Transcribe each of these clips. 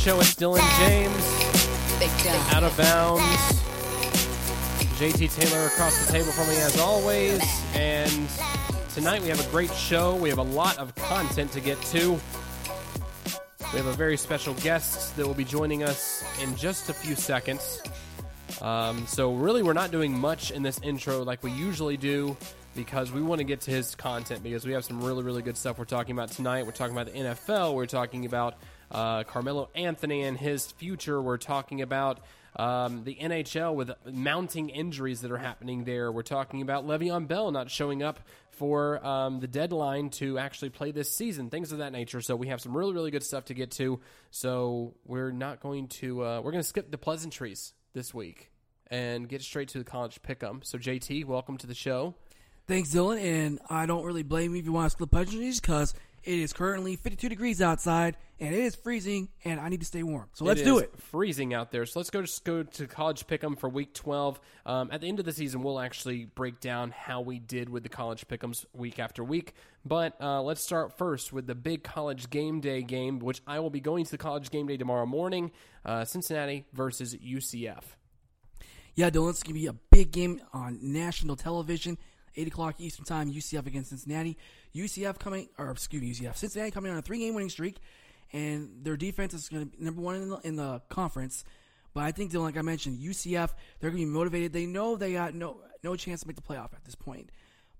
show. It's Dylan James, out of bounds. JT Taylor across the table from me as always. And tonight we have a great show. We have a lot of content to get to. We have a very special guest that will be joining us in just a few seconds. Um, so, really, we're not doing much in this intro like we usually do because we want to get to his content because we have some really, really good stuff we're talking about tonight. We're talking about the NFL. We're talking about uh, Carmelo Anthony and his future. We're talking about um, the NHL with mounting injuries that are happening there. We're talking about Le'Veon Bell not showing up for um, the deadline to actually play this season, things of that nature. So we have some really, really good stuff to get to. So we're not going to uh, we're going to skip the pleasantries this week and get straight to the college pick'em. So JT, welcome to the show. Thanks, Dylan. And I don't really blame you if you want to split pleasantries because it is currently 52 degrees outside and it is freezing and I need to stay warm. So let's do it. Freezing out there. So let's go just go to college pick'em for week 12. Um, at the end of the season, we'll actually break down how we did with the college pick'ems week after week. But uh, let's start first with the big college game day game, which I will be going to the college game day tomorrow morning. Uh, Cincinnati versus UCF. Yeah, Dylan, it's going to be a big game on national television. 8 o'clock Eastern Time, UCF against Cincinnati. UCF coming, or excuse me, UCF. Cincinnati coming on a three game winning streak, and their defense is going to be number one in the, in the conference. But I think, Dylan, like I mentioned, UCF, they're going to be motivated. They know they got no no chance to make the playoff at this point.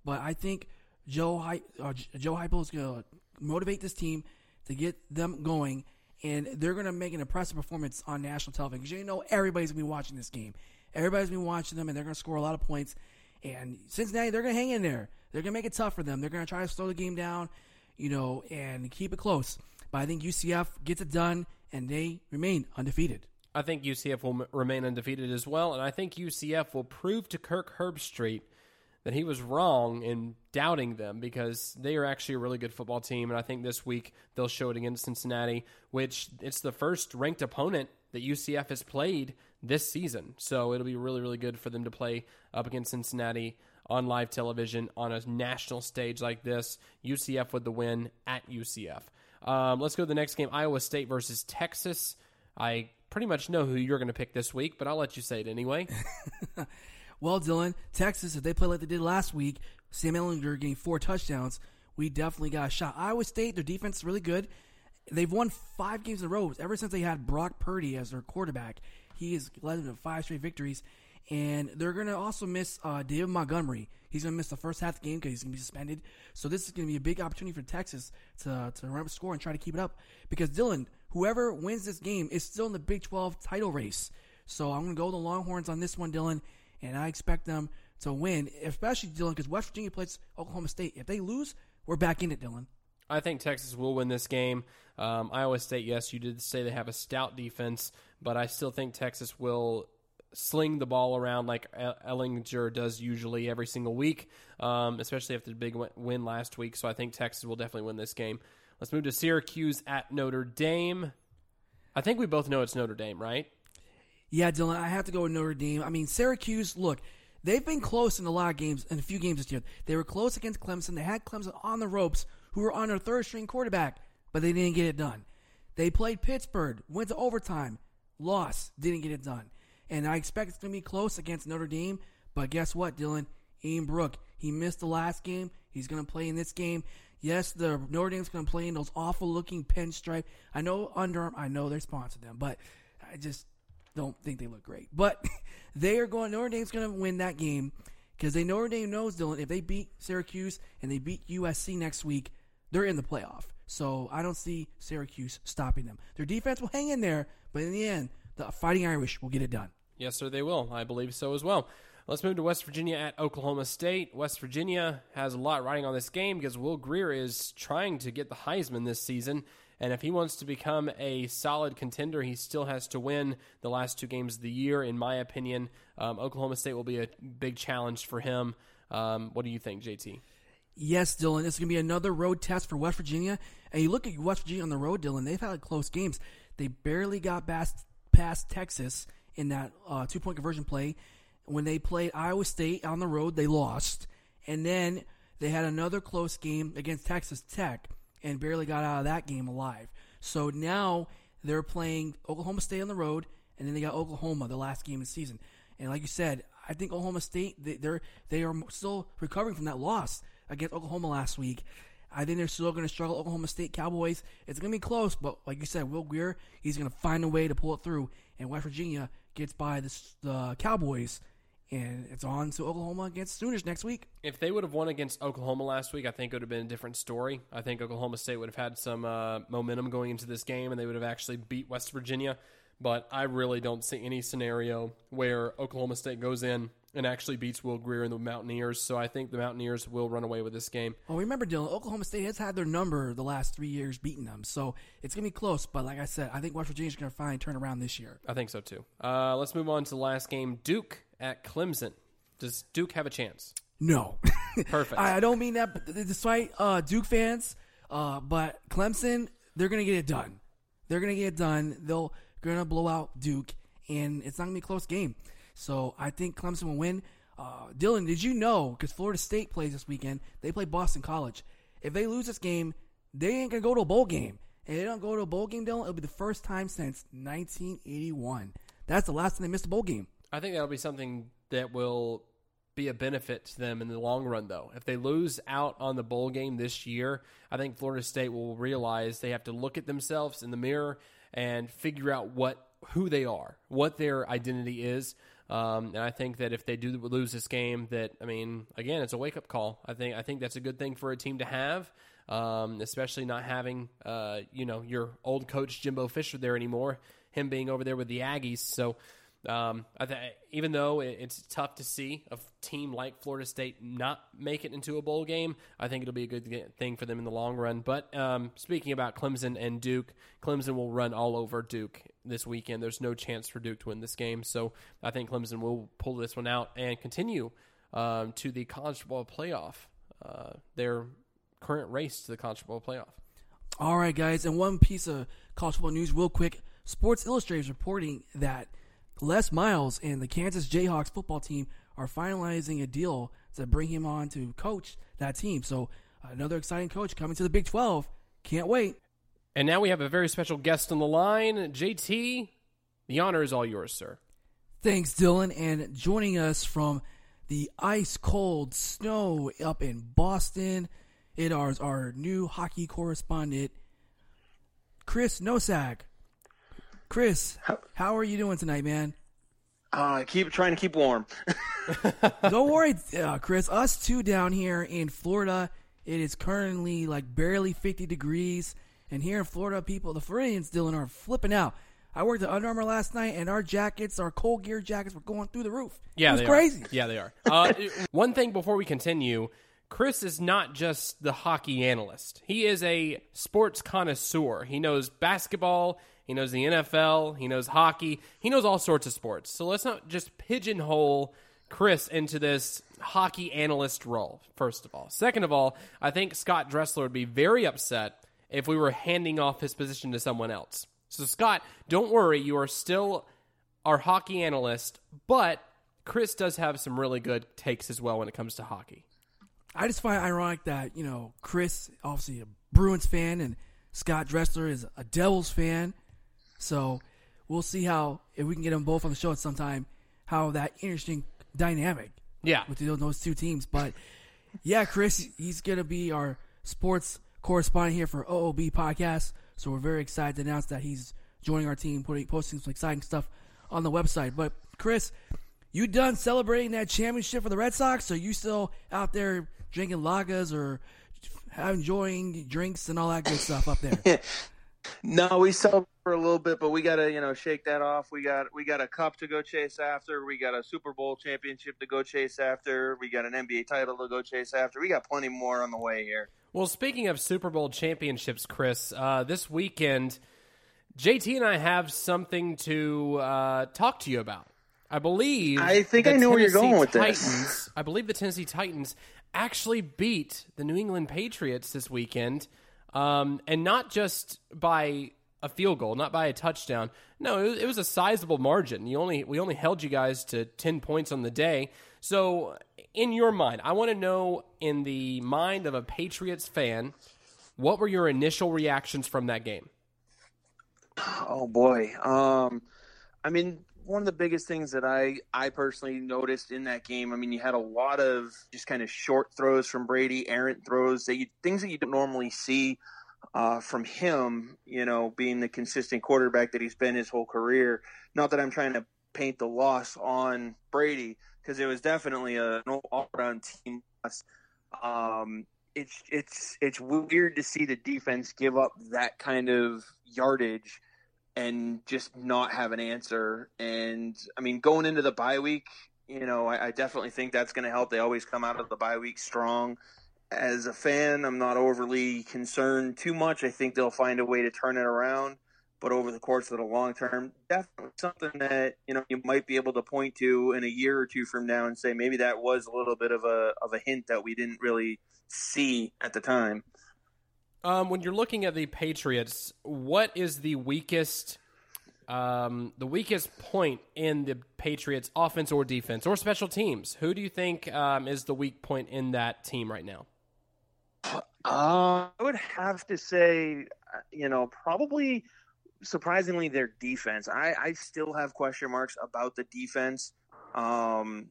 But I think Joe uh, Joe Heupel is going to motivate this team to get them going, and they're going to make an impressive performance on national television. Because you know everybody's going to be watching this game. Everybody's been watching them, and they're going to score a lot of points. And Cincinnati, they're going to hang in there. They're going to make it tough for them. They're going to try to slow the game down, you know, and keep it close. But I think UCF gets it done, and they remain undefeated. I think UCF will remain undefeated as well, and I think UCF will prove to Kirk Herbstreit that he was wrong in doubting them because they are actually a really good football team, and I think this week they'll show it against Cincinnati, which it's the first ranked opponent that UCF has played this season. So it'll be really, really good for them to play up against Cincinnati on live television on a national stage like this. UCF with the win at UCF. Um, let's go to the next game Iowa State versus Texas. I pretty much know who you're going to pick this week, but I'll let you say it anyway. Well, Dylan, Texas, if they play like they did last week, Sam Ehlinger getting four touchdowns, we definitely got a shot. Iowa State, their defense is really good. They've won five games in a row ever since they had Brock Purdy as their quarterback. He has led them to five straight victories, and they're going to also miss uh, David Montgomery. He's going to miss the first half of the game because he's going to be suspended. So this is going to be a big opportunity for Texas to to run up score and try to keep it up. Because Dylan, whoever wins this game is still in the Big 12 title race. So I'm going to go the Longhorns on this one, Dylan, and I expect them to win, especially Dylan, because West Virginia plays Oklahoma State. If they lose, we're back in it, Dylan. I think Texas will win this game. Um, Iowa State, yes, you did say they have a stout defense, but I still think Texas will sling the ball around like Ehlinger does usually every single week, um, especially after the big win- last week. So I think Texas will definitely win this game. Let's move to Syracuse at Notre Dame. I think we both know it's Notre Dame, right? Yeah, Dylan, I have to go with Notre Dame. I mean, Syracuse, look, they've been close in a lot of games, in a few games this year. They were close against Clemson. They had Clemson on the ropes, who were on their third string quarterback, but they didn't get it done. They played Pittsburgh, went to overtime, lost, didn't get it done. And I expect it's going to be close against Notre Dame, but guess what, Dylan? Ian Book, he missed the last game. He's going to play in this game. Yes, the Notre Dame's going to play in those awful looking pinstripe. I know Under Armour, I know they're sponsored them, but I just don't think they look great. But they are going. Notre Dame's going to win that game because they Notre Dame knows Dylan. If they beat Syracuse and they beat USC next week, they're in the playoff. So I don't see Syracuse stopping them. Their defense will hang in there, but in the end, the Fighting Irish will get it done. Yes, sir, they will. I believe so as well. Let's move to West Virginia at Oklahoma State. West Virginia has a lot riding on this game because Will Grier is trying to get the Heisman this season. And if he wants to become a solid contender, he still has to win the last two games of the year, in my opinion. Um, Oklahoma State will be a big challenge for him. Um, what do you think, JT? Yes, Dylan. It's going to be another road test for West Virginia. And you look at West Virginia on the road, Dylan. They've had close games. They barely got past, past Texas in that uh, two point conversion play. When they played Iowa State on the road, they lost. And then they had another close game against Texas Tech and barely got out of that game alive. So now they're playing Oklahoma State on the road, and then they got Oklahoma the last game of the season. And like you said, I think Oklahoma State they, they're they are still recovering from that loss against Oklahoma last week. I think they're still going to struggle. Oklahoma State Cowboys. It's going to be close, but like you said, Will Grier, he's going to find a way to pull it through. And West Virginia gets by the, the Cowboys, and it's on to Oklahoma against Sooners next week. If they would have won against Oklahoma last week, I think it would have been a different story. I think Oklahoma State would have had some uh, momentum going into this game, and they would have actually beat West Virginia. But I really don't see any scenario where Oklahoma State goes in and actually beats Will Grier and the Mountaineers. So I think the Mountaineers will run away with this game. Well, remember, Dylan, Oklahoma State has had their number the last three years beating them. So it's going to be close. But like I said, I think West Virginia's going to finally turn around this year. I think so too. Uh, let's move on to the last game Duke at Clemson. Does Duke have a chance? No. Perfect. I, I don't mean that despite uh, Duke fans, uh, but Clemson, they're going to get it done. They're going to get it done. They'll going to blow out Duke, and it's not going to be a close game. So I think Clemson will win. Uh, Dylan, did you know? Because Florida State plays this weekend. They play Boston College. If they lose this game, they ain't gonna go to a bowl game. And they don't go to a bowl game, Dylan. It'll be the first time since 1981. That's the last time they missed a bowl game. I think that'll be something that will be a benefit to them in the long run, though. If they lose out on the bowl game this year, I think Florida State will realize they have to look at themselves in the mirror and figure out what who they are, what their identity is. Um, and I think that if they do lose this game, that I mean, again, it's a wake up call. I think I think that's a good thing for a team to have, um, especially not having uh, you know your old coach Jimbo Fisher there anymore. Him being over there with the Aggies, so um, th- even though it's tough to see a team like Florida State not make it into a bowl game, I think it'll be a good thing for them in the long run. But um, speaking about Clemson and Duke, Clemson will run all over Duke this weekend. There's no chance for Duke to win this game, so I think Clemson will pull this one out and continue um, to the college football playoff. Uh, their current race to the college football playoff. All right, guys, and one piece of college football news, real quick. Sports Illustrated is reporting that Les Miles and the Kansas Jayhawks football team are finalizing a deal to bring him on to coach that team. So another exciting coach coming to the Big 12. Can't wait. And now we have a very special guest on the line. JT, the honor is all yours, sir. Thanks, Dylan. And joining us from the ice cold snow up in Boston, it is our new hockey correspondent, Chris Nosak. Chris, how, how are you doing tonight, man? Uh, keep trying to keep warm. Don't worry, uh, Chris. Us two down here in Florida, it is currently like barely 50 degrees. And here in Florida, people, the Floridians, Dylan, are flipping out. I worked at Under Armour last night, and our jackets, our cold gear jackets, were going through the roof. Yeah, it was crazy. Are. Yeah, they are. Uh, one thing before we continue, Chris is not just the hockey analyst. He is a sports connoisseur. He knows basketball, he knows the NFL. He knows hockey. He knows all sorts of sports. So let's not just pigeonhole Chris into this hockey analyst role, first of all. Second of all, I think Scott Dressler would be very upset if we were handing off his position to someone else. So, Scott, don't worry. You are still our hockey analyst, but Chris does have some really good takes as well when it comes to hockey. I just find it ironic that, you know, Chris, obviously a Bruins fan, and Scott Dressler is a Devils fan. So we'll see how if we can get them both on the show at some time, how that interesting dynamic. Yeah, with those two teams. But yeah, Chris, he's gonna be our sports correspondent here for OOB podcast. So we're very excited to announce that he's joining our team, putting posting some exciting stuff on the website. But Chris, you done celebrating that championship for the Red Sox? Or you still out there drinking lagas or enjoying drinks and all that good stuff up there? no, we celebrate for a little bit, but we gotta you know shake that off. We got we got a cup to go chase after. We got a Super Bowl championship to go chase after. We got an NBA title to go chase after. We got plenty more on the way here. Well, speaking of Super Bowl championships, Chris, uh, this weekend, JT and I have something to uh, talk to you about. I believe. I think I know Tennessee where you're going with Titans, this. I believe the Tennessee Titans actually beat the New England Patriots this weekend, um, and not just by a field goal, not by a touchdown. No, it was, it was, a sizable margin. You only we only held you guys to ten points on the day. So, in your mind, I want to know, in the mind of a Patriots fan, what were your initial reactions from that game? Oh boy. Um, I mean, one of the biggest things that I I personally noticed in that game. I mean, you had a lot of just kind of short throws from Brady, errant throws that you things that you don't normally see uh, from him. You know, being the consistent quarterback that he's been his whole career. Not that I'm trying to paint the loss on Brady because it was definitely a, an all-around team loss. Um, it's it's it's weird to see the defense give up that kind of yardage and just not have an answer. And I mean, going into the bye week, you know, I, I definitely think that's going to help. They always come out of the bye week strong. As a fan, I'm not overly concerned too much. I think they'll find a way to turn it around. But over the course of the long term, definitely something that you know you might be able to point to in a year or two from now and say maybe that was a little bit of a of a hint that we didn't really see at the time. Um, when you're looking at the Patriots, what is the weakest, um, the weakest point in the Patriots' offense or defense or special teams? Who do you think um, is the weak point in that team right now? Uh, I would have to say, you know, probably surprisingly their defense. I, I still have question marks about the defense. Um,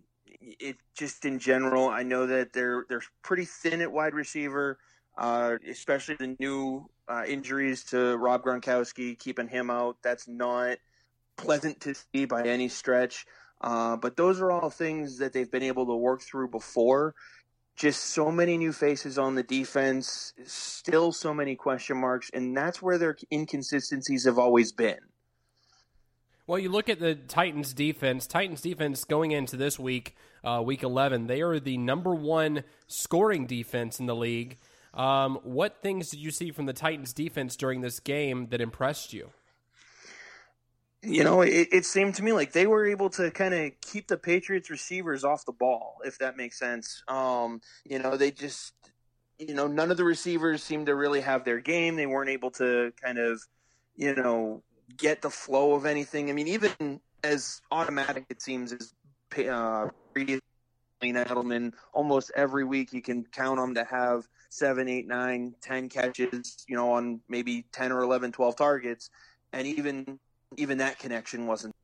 it just in general, I know that they're they're pretty thin at wide receiver uh, especially the new uh, injuries to Rob Gronkowski, keeping him out. That's not pleasant to see by any stretch. Uh, but those are all things that they've been able to work through before. Just so many new faces on the defense, still so many question marks, and that's where their inconsistencies have always been. Well, you look at the Titans defense. Titans defense going into this week, uh, week 11, they are the number one scoring defense in the league. Um, what things did you see from the Titans defense during this game that impressed you? You know, it, it seemed to me like they were able to kind of keep the Patriots receivers off the ball, if that makes sense. Um, you know, they just, you know, none of the receivers seemed to really have their game. They weren't able to kind of, you know, get the flow of anything. I mean, even as automatic it seems as uh, Edelman, almost every week you can count them to have seven, eight, nine, ten catches, you know, on maybe 10 or 11, 12 targets. And even, even that connection wasn't.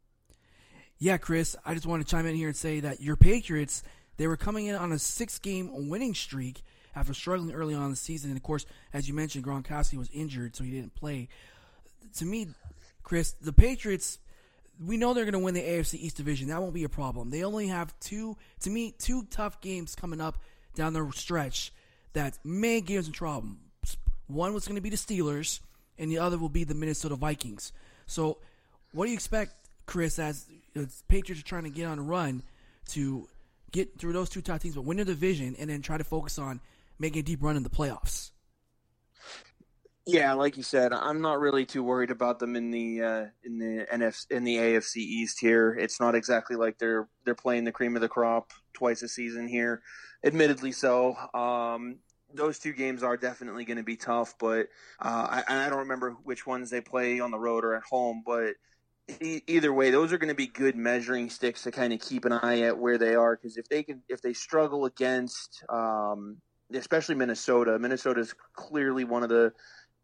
Yeah, Chris, I just want to chime in here and say that your Patriots, they were coming in on a six game winning streak after struggling early on in the season. And of course, as you mentioned, Gronkowski was injured, so he didn't play. To me, Chris, the Patriots, we know they're going to win the AFC East division. That won't be a problem. They only have two, to me, two tough games coming up down the stretch that may give them trouble. One was going to be the Steelers, and the other will be the Minnesota Vikings. So, what do you expect, Chris, as the Patriots are trying to get on a run to get through those two top teams, but win the division, and then try to focus on making a deep run in the playoffs? Yeah, like you said, I'm not really too worried about them in the uh, in the NFC in the AFC East here. It's not exactly like they're they're playing the cream of the crop twice a season here. Admittedly, so um, those two games are definitely going to be tough. But uh, I, I don't remember which ones they play on the road or at home. But e- either way, those are going to be good measuring sticks to kind of keep an eye at where they are. Because if they can, if they struggle against, um, especially Minnesota, Minnesota is clearly one of the,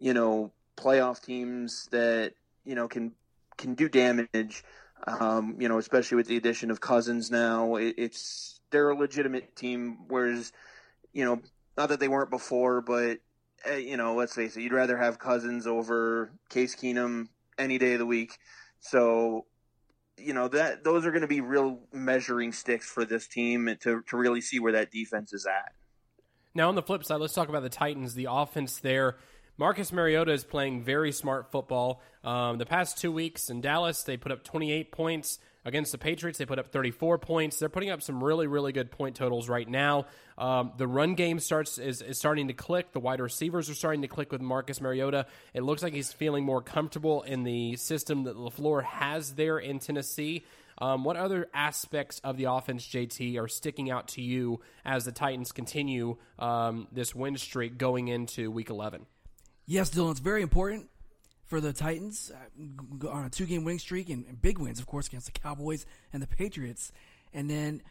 you know, playoff teams that you know can can do damage. Um, you know, especially with the addition of Cousins now, it, it's they're a legitimate team. Whereas, you know, not that they weren't before, but uh, you know, let's face it, you'd rather have Cousins over Case Keenum any day of the week. So, you know that those are going to be real measuring sticks for this team to to really see where that defense is at. Now, on the flip side, let's talk about the Titans. The offense there. Marcus Mariota is playing very smart football. Um, the past two weeks in Dallas, they put up 28 points. Against the Patriots, they put up 34 points. They're putting up some really, really good point totals right now. Um, the run game starts is, is starting to click. The wide receivers are starting to click with Marcus Mariota. It looks like he's feeling more comfortable in the system that LaFleur has there in Tennessee. Um, what other aspects of the offense, JT, are sticking out to you as the Titans continue um, this win streak going into Week 11? Yes, Dylan, it's very important for the Titans uh, on a two game winning streak and, and, big wins, of course, against the Cowboys and the Patriots. And then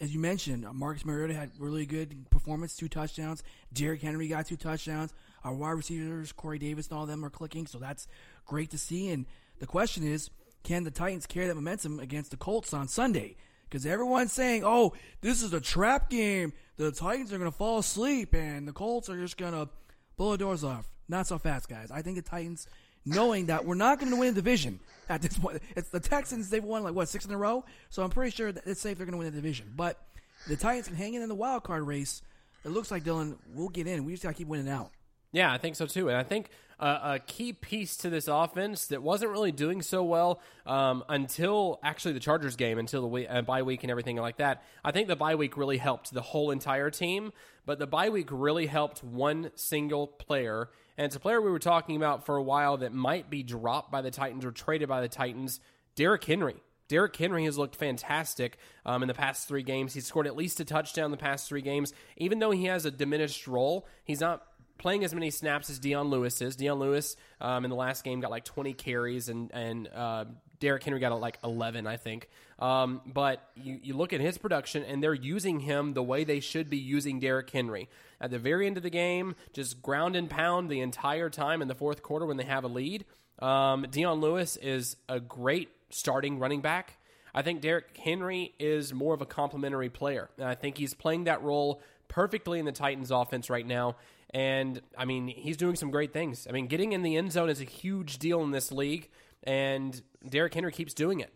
as you mentioned, uh, Marcus Mariota had really good performance, two touchdowns. Derrick Henry got two touchdowns. Our wide receivers, Corey Davis, and all of them are clicking, so that's great to see. And the question is, can the Titans carry that momentum against the Colts on Sunday? Because everyone's saying, oh, this is a trap game. The Titans are going to fall asleep, and the Colts are just going to blow the doors off. Not so fast, guys. I think the Titans, knowing that we're not going to win the division at this point, it's the Texans. They've won like what six in a row, so I'm pretty sure that it's safe they're going to win the division. But the Titans can hang in in the wild card race. It looks like Dylan we'll get in. We just got to keep winning out. Yeah, I think so too. And I think uh, a key piece to this offense that wasn't really doing so well um, until actually the Chargers game, until the week, uh, bye week and everything like that. I think the bye week really helped the whole entire team, but the bye week really helped one single player. And it's a player we were talking about for a while that might be dropped by the Titans or traded by the Titans, Derrick Henry. Derrick Henry has looked fantastic um, in the past three games. He's scored at least a touchdown the past three games. Even though he has a diminished role, he's not playing as many snaps as Dion Lewis is. Dion Lewis um, in the last game got like 20 carries, and and uh, Derrick Henry got like 11, I think. Um, but you, you look at his production, and they're using him the way they should be using Derrick Henry. At the very end of the game, just ground and pound the entire time in the fourth quarter when they have a lead. Um, Dion Lewis is a great starting running back. I think Derrick Henry is more of a complementary player. And I think he's playing that role perfectly in the Titans offense right now. And I mean, he's doing some great things. I mean, getting in the end zone is a huge deal in this league, and Derrick Henry keeps doing it.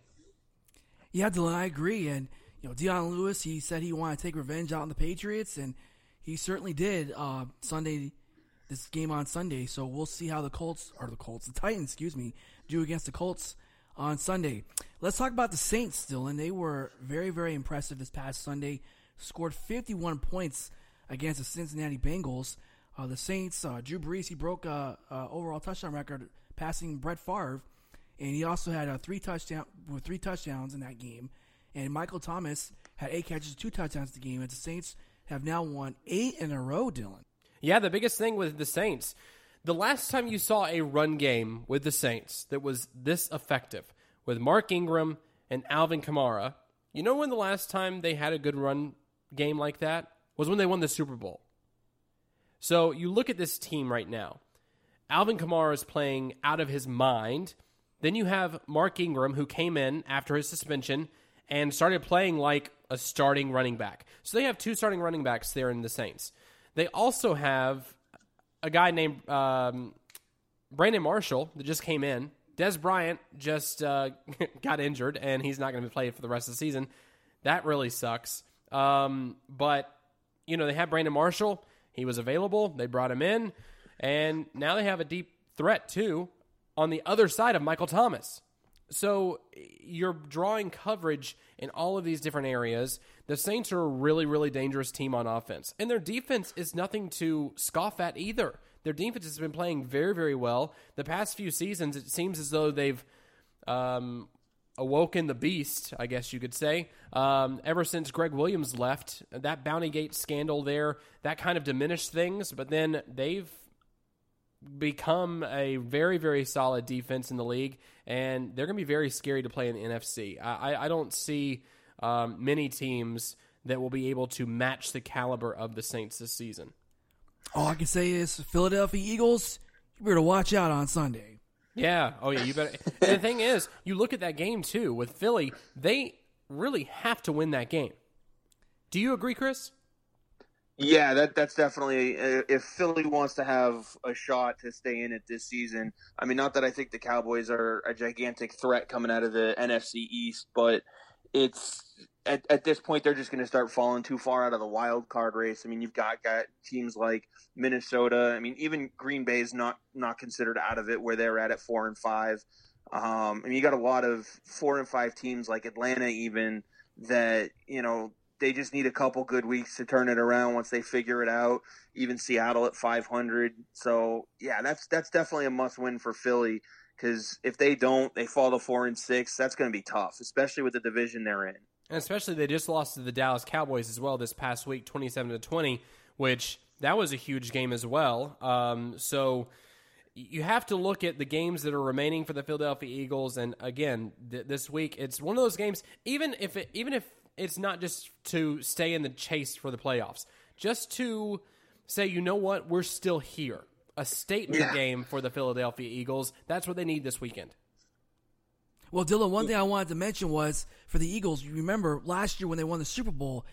Yeah, Dylan, I agree. And you know, Dion Lewis, he said he wanted to take revenge out on the Patriots, and he certainly did. Uh, Sunday, this game on Sunday. So we'll see how the Colts or the Colts, the Titans, excuse me, do against the Colts on Sunday. Let's talk about the Saints, Dylan. They were very, very impressive this past Sunday. Scored 51 points against the Cincinnati Bengals. Uh, the Saints, uh, Drew Brees, he broke a, a, overall touchdown record passing Brett Favre, and he also had a three touchdown with three touchdowns in that game. And Michael Thomas had eight catches, two touchdowns in the game. And the Saints have now won eight in a row, Dylan. Yeah, the biggest thing with the Saints, the last time you saw a run game with the Saints that was this effective with Mark Ingram and Alvin Kamara, you know when the last time they had a good run game like that was when they won the Super Bowl. So you look at this team right now. Alvin Kamara is playing out of his mind. Then you have Mark Ingram, who came in after his suspension and started playing like a starting running back. So they have two starting running backs there in the Saints. They also have a guy named um, Brandon Marshall that just came in. Dez Bryant just uh, got injured, and he's not going to be played for the rest of the season. That really sucks. Um, but, you know, they have Brandon Marshall. He was available. They brought him in, and now they have a deep threat too on the other side of Michael Thomas. So you're drawing coverage in all of these different areas. The Saints are a really, really dangerous team on offense, and their defense is nothing to scoff at either. Their defense has been playing very, very well. The past few seasons, it seems as though they've um, awoken the beast, I guess you could say. Um, ever since Gregg Williams left, that Bounty Gate scandal there, that kind of diminished things, but then they've become a very, very solid defense in the league, and they're going to be very scary to play in the NFC. I, I don't see um, many teams that will be able to match the caliber of the Saints this season. All I can say is Philadelphia Eagles, you better watch out on Sunday. Yeah. Oh, yeah. You better. and the thing is, you look at that game too with Philly. They really have to win that game. Do you agree, Chris? Yeah, that that's definitely uh, if Philly wants to have a shot to stay in it this season. I mean, not that I think the Cowboys are a gigantic threat coming out of the NFC East, but it's at, at this point they're just going to start falling too far out of the wild card race. I mean, you've got got teams like Minnesota. I mean, even Green Bay is not not considered out of it where they're at at four and five. Um, I mean, you got a lot of four and five teams like Atlanta, even that you know they just need a couple good weeks to turn it around once they figure it out. Even Seattle at 500. So yeah, that's that's definitely a must win for Philly because if they don't, they fall to four and six. That's going to be tough, especially with the division they're in. And especially they just lost to the Dallas Cowboys as well this past week, twenty-seven to twenty, which that was a huge game as well. Um, so you have to look at the games that are remaining for the Philadelphia Eagles, and again, th- this week it's one of those games. Even if it, even if it's not just to stay in the chase for the playoffs, just to say, you know what, we're still here. A statement Yeah. game for the Philadelphia Eagles. That's what they need this weekend. Well, Dylan, one thing I wanted to mention was for the Eagles, you remember last year when they won the Super Bowl,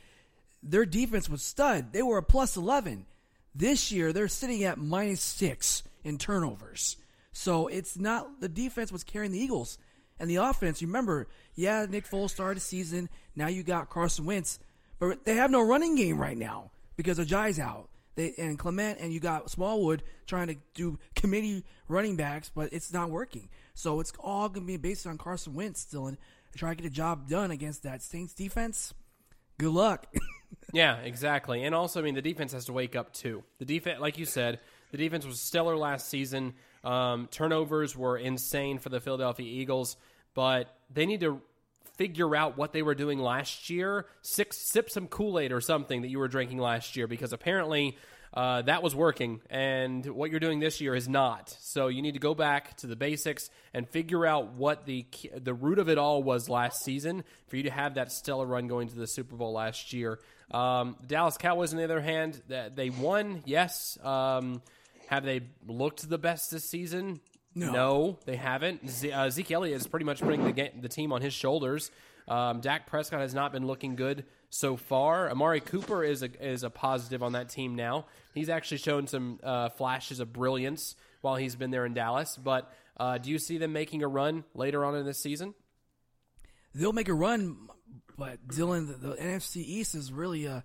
their defense was stud. They were a plus 11. This year, they're sitting at minus six in turnovers. So it's not the defense was carrying the Eagles. And the offense, remember, yeah, Nick Foles started the season. Now you got Carson Wentz. But they have no running game right now because Ajay's out. They, and Clement and you got Smallwood trying to do committee running backs, but it's not working. So it's all going to be based on Carson Wentz still and try to get a job done against that Saints defense. Good luck. Yeah, exactly. And also, I mean, the defense has to wake up too. The defense, like you said, the defense was stellar last season. Um, turnovers were insane for the Philadelphia Eagles, but they need to figure out what they were doing last year. Six, sip some Kool Aid or something that you were drinking last year, because apparently uh, that was working, and what you're doing this year is not. So you need to go back to the basics and figure out what the the root of it all was last season for you to have that stellar run going to the Super Bowl last year. Um, Dallas Cowboys, on the other hand, th- they won. Yes. Um, have they looked the best this season? No. they haven't. Z- uh, Zeke Elliott is pretty much putting the, ga- the team on his shoulders. Um, Dak Prescott has not been looking good so far. Amari Cooper is a is a positive on that team now. He's actually shown some uh, flashes of brilliance while he's been there in Dallas. But uh, do you see them making a run later on in this season? They'll make a run, but Dylan, the, the NFC East is really a,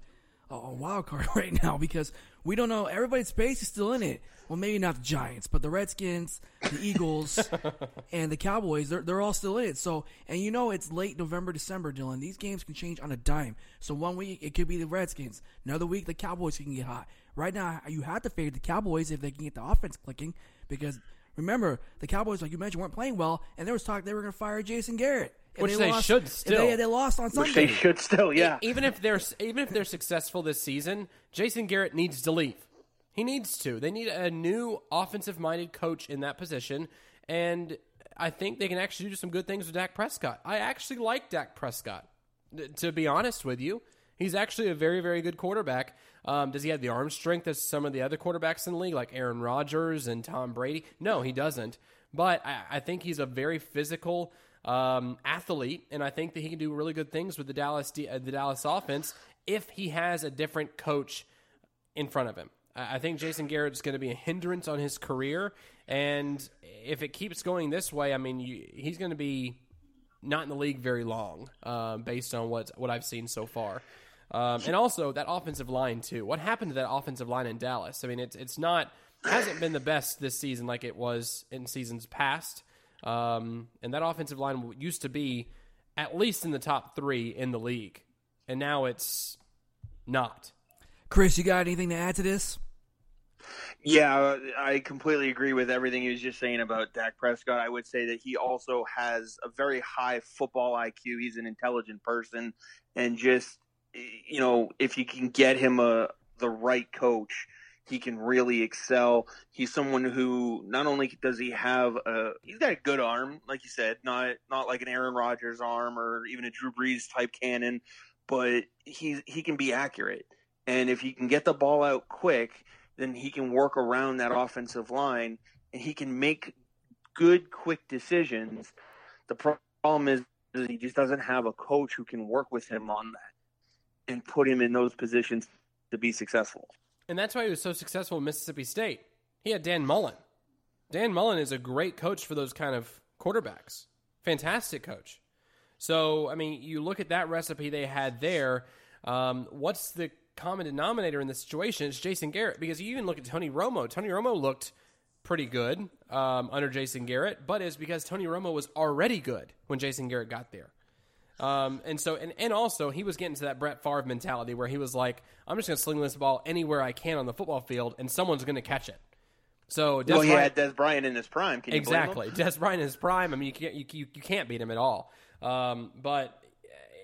a wild card right now because we don't know. Everybody's space is still in it. Well, maybe not the Giants, but the Redskins, the Eagles, and the Cowboys, they're, they're all still in it. So, and you know, it's late November, December, Dylan. These games can change on a dime. So one week it could be the Redskins. Another week the Cowboys can get hot. Right now, you have to favor the Cowboys if they can get the offense clicking because remember, the Cowboys, like you mentioned, weren't playing well, and there was talk they were going to fire Jason Garrett. And Which they lost- should still. They, they lost on Sunday. Which they should still, yeah. even if they're even if they're successful this season, Jason Garrett needs to leave. He needs to. They need a new offensive minded coach in that position, and I think they can actually do some good things with Dak Prescott. I actually like Dak Prescott. To be honest with you, he's actually a very very good quarterback. Um, does he have the arm strength as some of the other quarterbacks in the league, like Aaron Rodgers and Tom Brady? No, he doesn't. But I, I think he's a very physical um, athlete, and I think that he can do really good things with the Dallas D- uh, the Dallas offense if he has a different coach in front of him. I I think Jason Garrett's going to be a hindrance on his career, and if it keeps going this way, I mean, you, he's going to be not in the league very long, uh, based on what what I've seen so far. Um, and also that offensive line too. What happened to that offensive line in Dallas? I mean, it's it's not hasn't been the best this season like it was in seasons past. Um, and that offensive line used to be at least in the top three in the league, and now it's not. Chris, you got anything to add to this? Yeah, I completely agree with everything he was just saying about Dak Prescott. I would say that he also has a very high football IQ. He's an intelligent person, and just you know, if you can get him a the right coach, he can really excel. He's someone who not only does he have a he's got a good arm, like you said, not not like an Aaron Rodgers arm or even a Drew Brees type cannon, but he he can be accurate. And if he can get the ball out quick, then he can work around that offensive line and he can make good, quick decisions. The problem is, he just doesn't have a coach who can work with him on that and put him in those positions to be successful. And that's why he was so successful in Mississippi State. He had Dan Mullen. Dan Mullen is a great coach for those kind of quarterbacks. Fantastic coach. So, I mean, you look at that recipe they had there. Um, what's the common denominator in this situation? It's Jason Garrett because you even look at Tony Romo. Tony Romo looked pretty good um, under Jason Garrett, but it's because Tony Romo was already good when Jason Garrett got there. Um, and so, and, and also, he was getting to that Brett Favre mentality where he was like, "I'm just going to sling this ball anywhere I can on the football field, and someone's going to catch it." So, Dez well, he Bryant- had Dez Bryant in his prime. Can you blame him? exactly, Dez Bryant in his prime. I mean, you can't you, you, you can't beat him at all. Um, but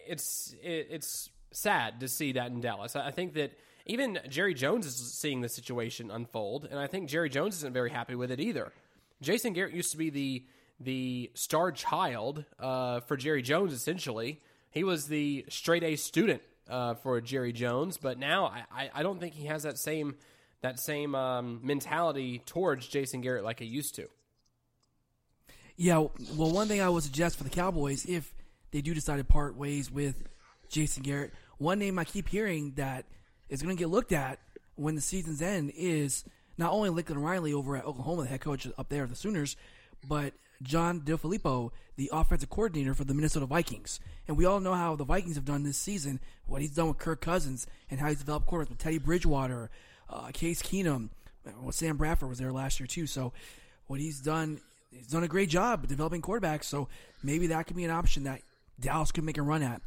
it's it, it's sad to see that in Dallas. I I think that even Jerry Jones is seeing the situation unfold, and I think Jerry Jones isn't very happy with it either. Jason Garrett used to be the the star child uh, for Jerry Jones essentially he was the straight A student uh, for Jerry Jones, but now I, I, don't think he has that same that same um, mentality towards Jason Garrett like he used to. Yeah, well, one thing I would suggest for the Cowboys, if they do decide to part ways with Jason Garrett, one name I keep hearing that is going to get looked at when the season's end is not only Lincoln Riley over at Oklahoma, the head coach up there, at the Sooners, but John DeFilippo, the offensive coordinator for the Minnesota Vikings. And we all know how the Vikings have done this season, what he's done with Kirk Cousins, and how he's developed quarterbacks with Teddy Bridgewater, uh, Case Keenum. Well, Sam Bradford was there last year too. So what he's done, he's done a great job developing quarterbacks. So maybe that could be an option that Dallas could make a run at.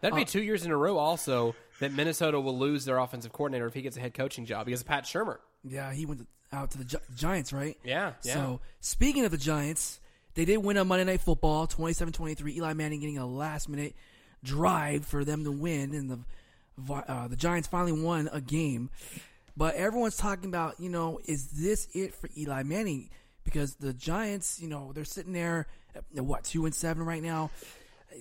That'd be two years in a row also that Minnesota will lose their offensive coordinator if he gets a head coaching job because of Pat Shurmur. Yeah, he went out to the Gi- Giants, right? Yeah, yeah. So speaking of the Giants, they did win on Monday Night Football, 27-23. Eli Manning getting a last minute drive for them to win, and the uh, the Giants finally won a game. But everyone's talking about, you know, is this it for Eli Manning? Because the Giants, you know, they're sitting there, at, what two and seven right now.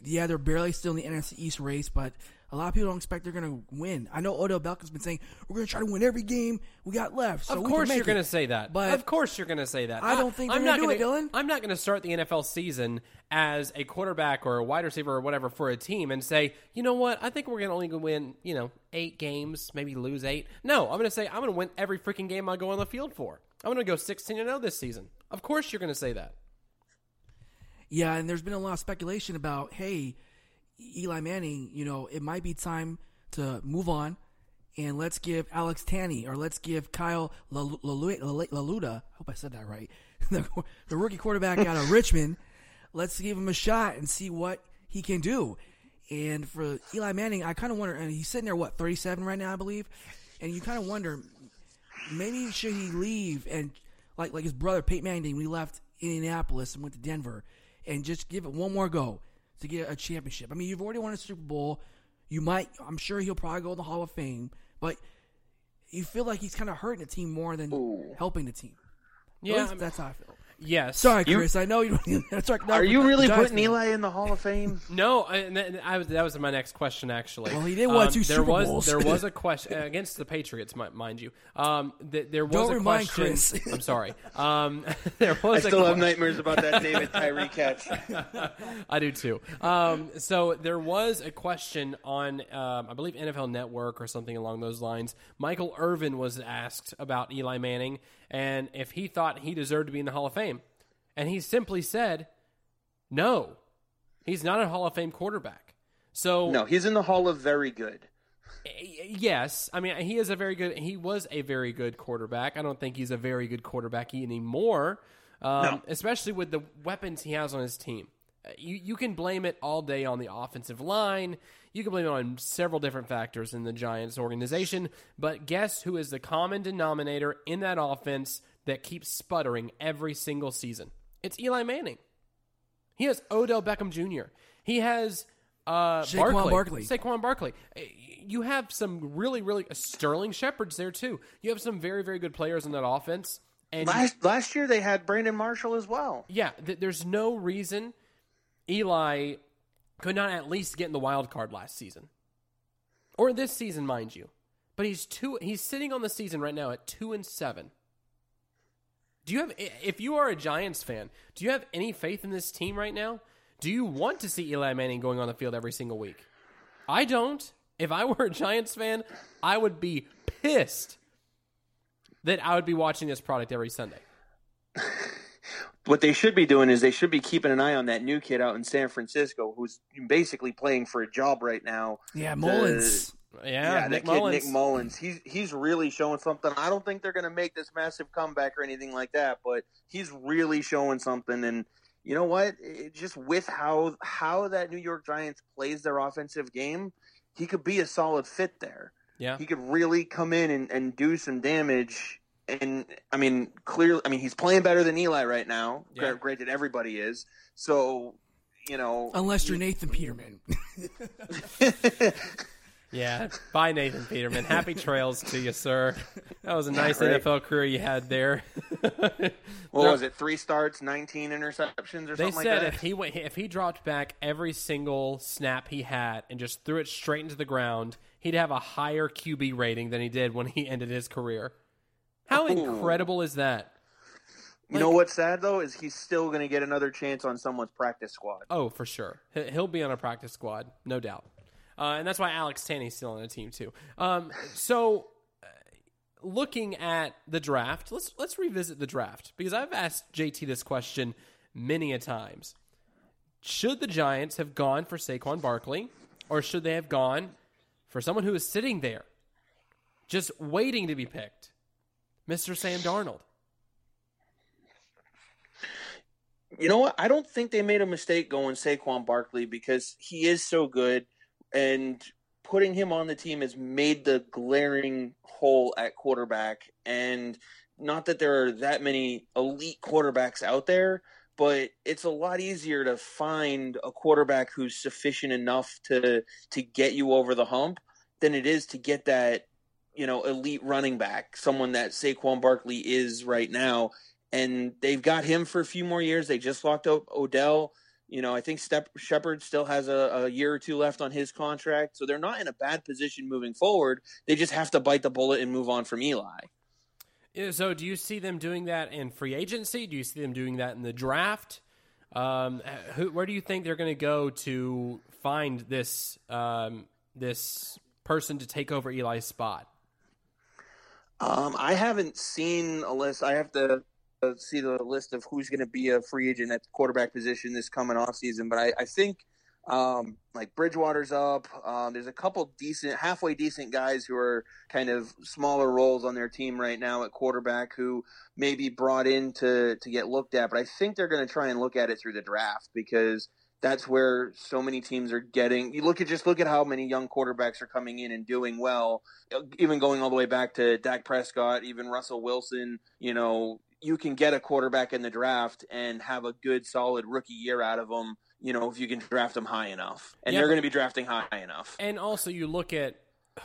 Yeah, they're barely still in the NFC East race, but a lot of people don't expect they're going to win. I know Odell Beckham's been saying we're going to try to win every game we got left. So of course you're going to say that. But of course you're going to say that. I don't think I'm not gonna- it, Dylan. I'm not going to start the NFL season as a quarterback or a wide receiver or whatever for a team and say, you know what? I think we're going to only win, you know, eight games, maybe lose eight. No, I'm going to say I'm going to win every freaking game I go on the field for. I'm going to go 16 and 0 this season. Of course you're going to say that. Yeah, and there's been a lot of speculation about, hey, Eli Manning, you know, it might be time to move on and let's give Alex Tanney or let's give Kyle Lalu- Lalu- Lalu- Laluda, I hope I said that right, the, the rookie quarterback out of Richmond, let's give him a shot and see what he can do. And for Eli Manning, I kind of wonder, and he's sitting there, what, 37 right now, I believe? And you kind of wonder, maybe should he leave and like like his brother Peyton Manning he left Indianapolis and went to Denver and just give it one more go to get a championship. I mean, you've already won a Super Bowl. You might, I'm sure he'll probably go to the Hall of Fame, but you feel like he's kind of hurting the team more than helping the team. At Yeah, least I'm- that's how I feel. Yes. Sorry, You- Chris. I know you. That's right. Are you really putting Eli in the Hall of Fame? No, and th- I that was my next question. Actually, Well, he did win two there Super was Bowls. there was a question against the Patriots, mind you. Um, th- there was Don't a remind question. Chris. I'm sorry. Um, there I was a still have nightmares about that David Tyree catch. I do too. Um, so there was a question on, um, I believe, NFL Network or something along those lines. Michael Irvin was asked about Eli Manning and if he thought he deserved to be in the Hall of Fame, and he simply said, "No, he's not a Hall of Fame quarterback." So No, he's in the Hall of Very Good. Yes, I mean he is a very good. He was a very good quarterback. I don't think he's a very good quarterback anymore, um, No. especially with the weapons he has on his team. You you can blame it all day on the offensive line. You can blame it on several different factors in the Giants organization. But guess who is the common denominator in that offense that keeps sputtering every single season? It's Eli Manning. He has Odell Beckham Jr. He has uh, Saquon Barkley. Barkley. Saquon Barkley. Uh, You have some really, really Sterling Shepard's there too. You have some very, very good players in that offense. And Last last year they had Brandon Marshall as well. yeah, th- there's no reason Eli could not at least get in the wild card last season, or this season, mind you. But he's two. He's sitting on the season right now at two and seven. Do you have? If you are a Giants fan, do you have any faith in this team right now? Do you want to see Eli Manning going on the field every single week? I don't. If I were a Giants fan, I would be pissed that I would be watching this product every Sunday. What they should be doing is they should be keeping an eye on that new kid out in San Francisco who's basically playing for a job right now. Yeah, Mullens. Yeah, Yeah, Nick that kid Mullens. Nick Mullens. He's he's really showing something. I don't think they're going to make this massive comeback or anything like that, but he's really showing something. And you know what? It, just with how how that New York Giants plays their offensive game, he could be a solid fit there. Yeah. He could really come in and, and do some damage. And I mean, clearly, I mean, he's playing better than Eli right now. Yeah. Granted, everybody is. So, you know, Unless you're Nathan Peterman. Yeah. Bye, Nathan Peterman. Happy trails to you, sir. That was a nice Right. NFL career you had there. what was it? Three starts, nineteen interceptions, or They something said like that. if he went, if he dropped back every single snap he had and just threw it straight into the ground, he'd have a higher QB rating than he did when he ended his career. How Ooh. incredible is that? you know what's sad though is he's still going to get another chance on someone's practice squad. Oh, for sure. He- He'll be on a practice squad, no doubt. Uh, and that's why Alex Tanney's still on the team too. Um, so, uh, looking at the draft, let's let's revisit the draft because I've asked JT this question many a times. Should the Giants have gone for Saquon Barkley, or should they have gone for someone who is sitting there, just waiting to be picked, Mr. Sam Darnold? You know what? I don't think they made a mistake going Saquon Barkley because he is so good, and putting him on the team has made the glaring hole at quarterback. And not that there are that many elite quarterbacks out there, but it's a lot easier to find a quarterback who's sufficient enough to to get you over the hump than it is to get that you know elite running back, someone that Saquon Barkley is right now and they've got him for a few more years. They just locked up Odell. You know, I think Step Shepard still has a, a year or two left on his contract, so they're not in a bad position moving forward. They just have to bite the bullet and move on from Eli. So, do you see them doing that in free agency? Do you see them doing that in the draft? Um, who, where do you think they're going to go to find this um, this person to take over Eli's spot? Um, I haven't seen a list. I have to uh, see the list of who's going to be a free agent at quarterback position this coming off season. But I, I think um, like Bridgewater's up. Um, there's a couple decent, halfway decent guys who are kind of smaller roles on their team right now at quarterback who may be brought in to to get looked at. But I think they're going to try and look at it through the draft because that's where so many teams are getting. You look at just look at how many young quarterbacks are coming in and doing well. Even going all the way back to Dak Prescott, even Russell Wilson. You know, you can get a quarterback in the draft and have a good, solid rookie year out of them. You know, if you can draft them high enough, and Yeah, they're going to be drafting high enough. And also, you look at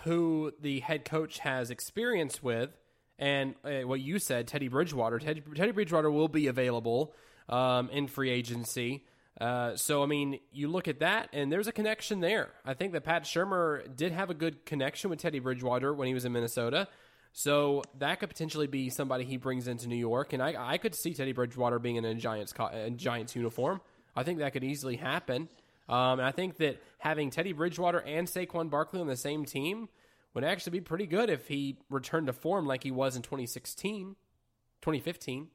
who the head coach has experience with, and uh, what you said, Teddy Bridgewater. Teddy, Teddy Bridgewater will be available um, in free agency. Uh, so, I mean, you look at that, and there's a connection there. I think that Pat Shurmur did have a good connection with Teddy Bridgewater when he was in Minnesota. So that could potentially be somebody he brings into New York, and I, I could see Teddy Bridgewater being in a Giants a Giants uniform. I think that could easily happen. Um, and I think that having Teddy Bridgewater and Saquon Barkley on the same team would actually be pretty good if he returned to form like he was in 2016, 2015.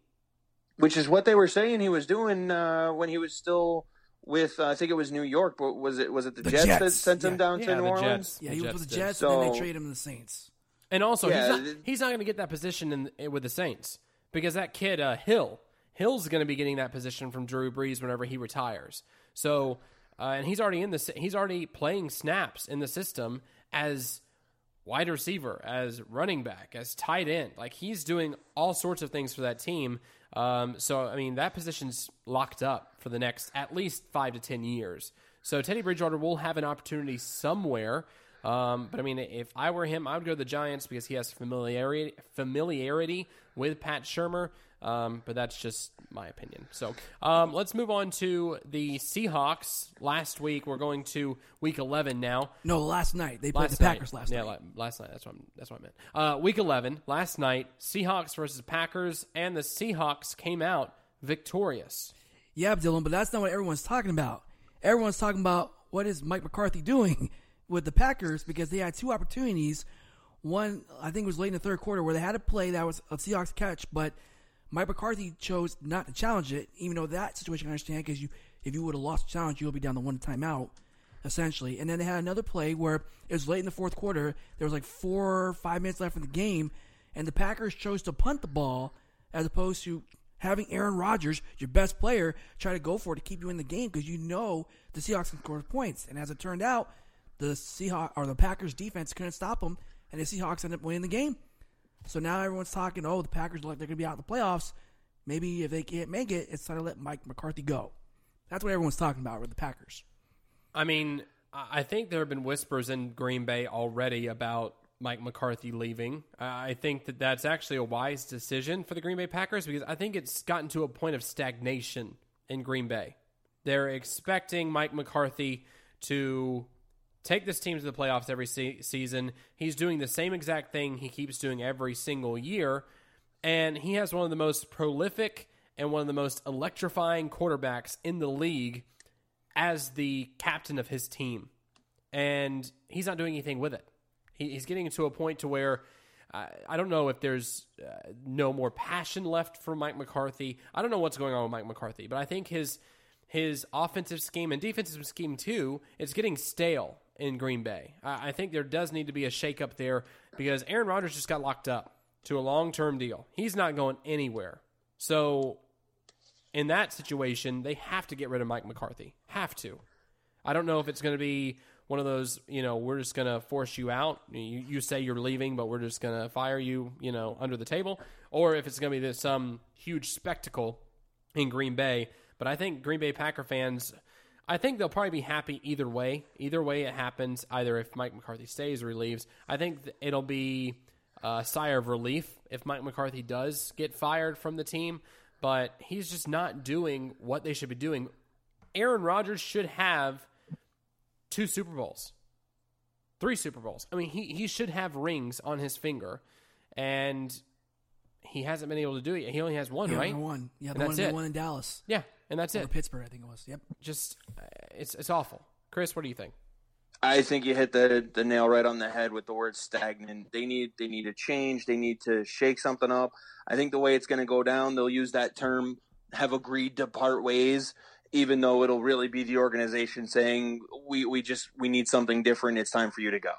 Which is what they were saying he was doing uh, when he was still with. Uh, I think it was New York, but was it was it the, The Jets, that Jets, sent him yeah. down Yeah, to New Orleans? Jets. Yeah, The he was with the did. Jets, and then they traded him to the Saints. And also, Yeah, he's not, he's not going to get that position in, with the Saints because that kid uh, Hill, Hill's going to be getting that position from Drew Brees whenever he retires. So, uh, and he's already in the he's already playing snaps in the system as wide receiver, as running back, as tight end. Like he's doing all sorts of things for that team. Um, so, I mean, that position's locked up for the next at least five to ten years. So Teddy Bridgewater will have an opportunity somewhere. Um, but I mean, if I were him, I would go to the Giants because he has familiarity familiarity with Pat Shurmur. Um, but that's just my opinion. So um, let's move on to the Seahawks. Last week, we're going to Week 11 now. No, last night they played Last the night. Packers last yeah, night. la- last night. That's what I'm, that's what I meant. Uh, week 11, last night, Seahawks versus Packers, and the Seahawks came out victorious. Yeah, Dylan, but that's not what everyone's talking about. Everyone's talking about what is Mike McCarthy doing with the Packers because they had two opportunities. One, I think, was late in the third quarter where they had a play that was a Seahawks catch, but Mike McCarthy chose not to challenge it, even though that situation I understand because you, if you would have lost the challenge, you'll be down to one timeout, essentially. And then they had another play where it was late in the fourth quarter. There was like four or five minutes left in the game, and the Packers chose to punt the ball as opposed to having Aaron Rodgers, your best player, try to go for it to keep you in the game because you know the Seahawks can score points. And as it turned out, the Seahawks or the Packers defense couldn't stop them, and the Seahawks ended up winning the game. So now everyone's talking, oh, the Packers look like they're going to be out in the playoffs. Maybe if they can't make it, it's time to let Mike McCarthy go. That's what everyone's talking about with the Packers. I mean, I think there have been whispers in Green Bay already about Mike McCarthy leaving. I think that that's actually a wise decision for the Green Bay Packers because I think it's gotten to a point of stagnation in Green Bay. They're expecting Mike McCarthy to take this team to the playoffs every se- season. He's doing the same exact thing he keeps doing every single year, and he has one of the most prolific and one of the most electrifying quarterbacks in the league as the captain of his team. And he's not doing anything with it. He, he's getting to a point to where uh, I don't know if there's uh, no more passion left for Mike McCarthy. I don't know what's going on with Mike McCarthy, but I think his his offensive scheme and defensive scheme too is getting stale in Green Bay. I, I think there does need to be a shakeup there because Aaron Rodgers just got locked up to a long term deal. He's not going anywhere. So in that situation, they have to get rid of Mike McCarthy. Have to. I don't know if it's going to be one of those, you know, we're just going to force you out. You, you say you're leaving, but we're just going to fire you, you know, under the table, or if it's going to be this some huge spectacle in Green Bay. But I think Green Bay Packer fans, I think they'll probably be happy either way. Either way it happens, either if Mike McCarthy stays or he leaves. I think it'll be a sigh of relief if Mike McCarthy does get fired from the team but he's just not doing what they should be doing. Aaron Rodgers should have two Super Bowls, three Super Bowls. I mean, he, he should have rings on his finger, and he hasn't been able to do it. He only has one, Yeah, right? one. Yeah, And the one, it. the one in Dallas. Yeah, and that's Or it. Pittsburgh, I think it was. Yep. Just uh, it's it's awful. Chris, what do you think? I think you hit the the nail right on the head with the word stagnant. They need they need to change. They need to shake something up. I think the way it's going to go down, they'll use that term have agreed to part ways, even though it'll really be the organization saying we we just we need something different. It's time for you to go.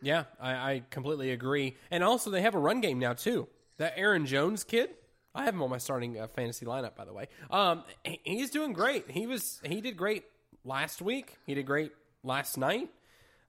Yeah, I, I completely agree. And also, they have a run game now too. That Aaron Jones kid, I have him on my starting uh, fantasy lineup, by the way. Um, he's doing great. He was he did great last week. He did great last night.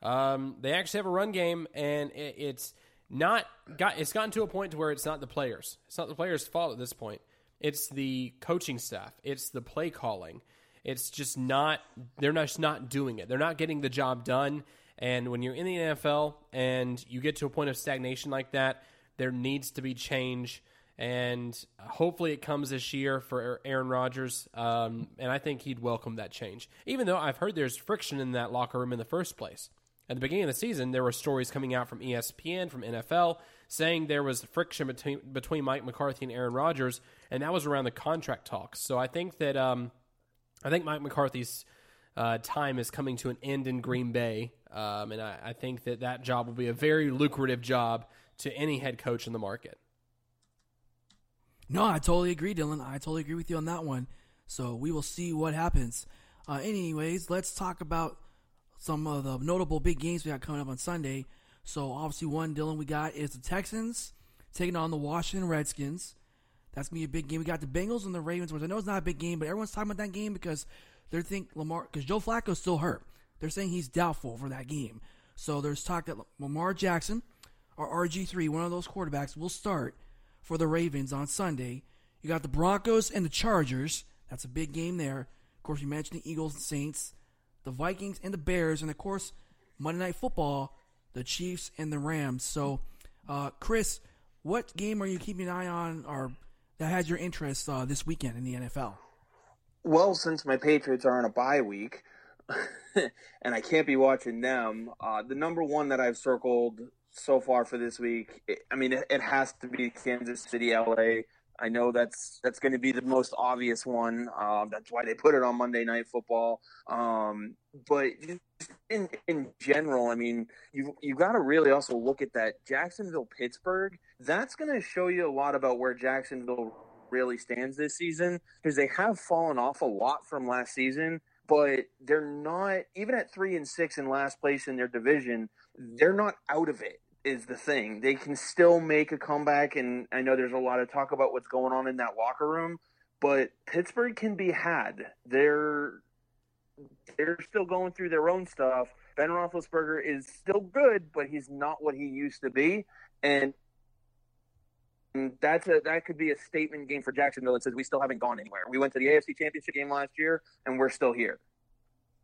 Um, they actually have a run game, and it, it's not got. It's gotten to a point to where it's not the players. It's not the players' fault at this point. It's the coaching staff. It's the play calling. It's just not. They're just not doing it. They're not getting the job done. And when you're in the NFL and you get to a point of stagnation like that, there needs to be change. And hopefully it comes this year for Aaron Rodgers. Um, and I think he'd welcome that change. Even though I've heard there's friction in that locker room in the first place. At the beginning of the season, there were stories coming out from ESPN, from NFL, saying there was friction between between Mike McCarthy and Aaron Rodgers, and that was around the contract talks. So I think that um, I think Mike McCarthy's uh, time is coming to an end in Green Bay, um, and I, I think that that job will be a very lucrative job to any head coach in the market. No, I totally agree, Dylan. I totally agree with you on that one. So we will see what happens. Uh, anyways, let's talk about some of the notable big games we got coming up on Sunday. So obviously, one Dylan we got is the Texans taking on the Washington Redskins. That's gonna be a big game. We got the Bengals and the Ravens, which I know it's not a big game, but everyone's talking about that game because they're think Lamar because Joe Flacco's still hurt. They're saying he's doubtful for that game. So there's talk that Lamar Jackson or RG3, one of those quarterbacks, will start for the Ravens on Sunday. You got the Broncos and the Chargers. That's a big game there. Of course, you mentioned the Eagles and Saints, the Vikings and the Bears, and of course, Monday Night Football, the Chiefs and the Rams. So, uh, Chris, what game are you keeping an eye on or that has your interest uh, this weekend in the NFL? Well, since my Patriots are on a bye week, and I can't be watching them, uh, the number one that I've circled so far for this week, I mean, it, it has to be Kansas City, LA. I know that's that's going to be the most obvious one. Um, that's why they put it on Monday Night Football. Um, but in in general, I mean, you you got to really also look at that Jacksonville Pittsburgh. That's going to show you a lot about where Jacksonville really stands this season because they have fallen off a lot from last season, but they're not even at three and six in last place in their division. They're not out of it. Is the thing they can still make a comeback, and I know there's a lot of talk about what's going on in that locker room, but Pittsburgh can be had. They're they're still going through their own stuff. Ben Roethlisberger is still good, but he's not what he used to be, and that's a that could be a statement game for Jacksonville that says we still haven't gone anywhere. We went to the AFC Championship game last year, and we're still here.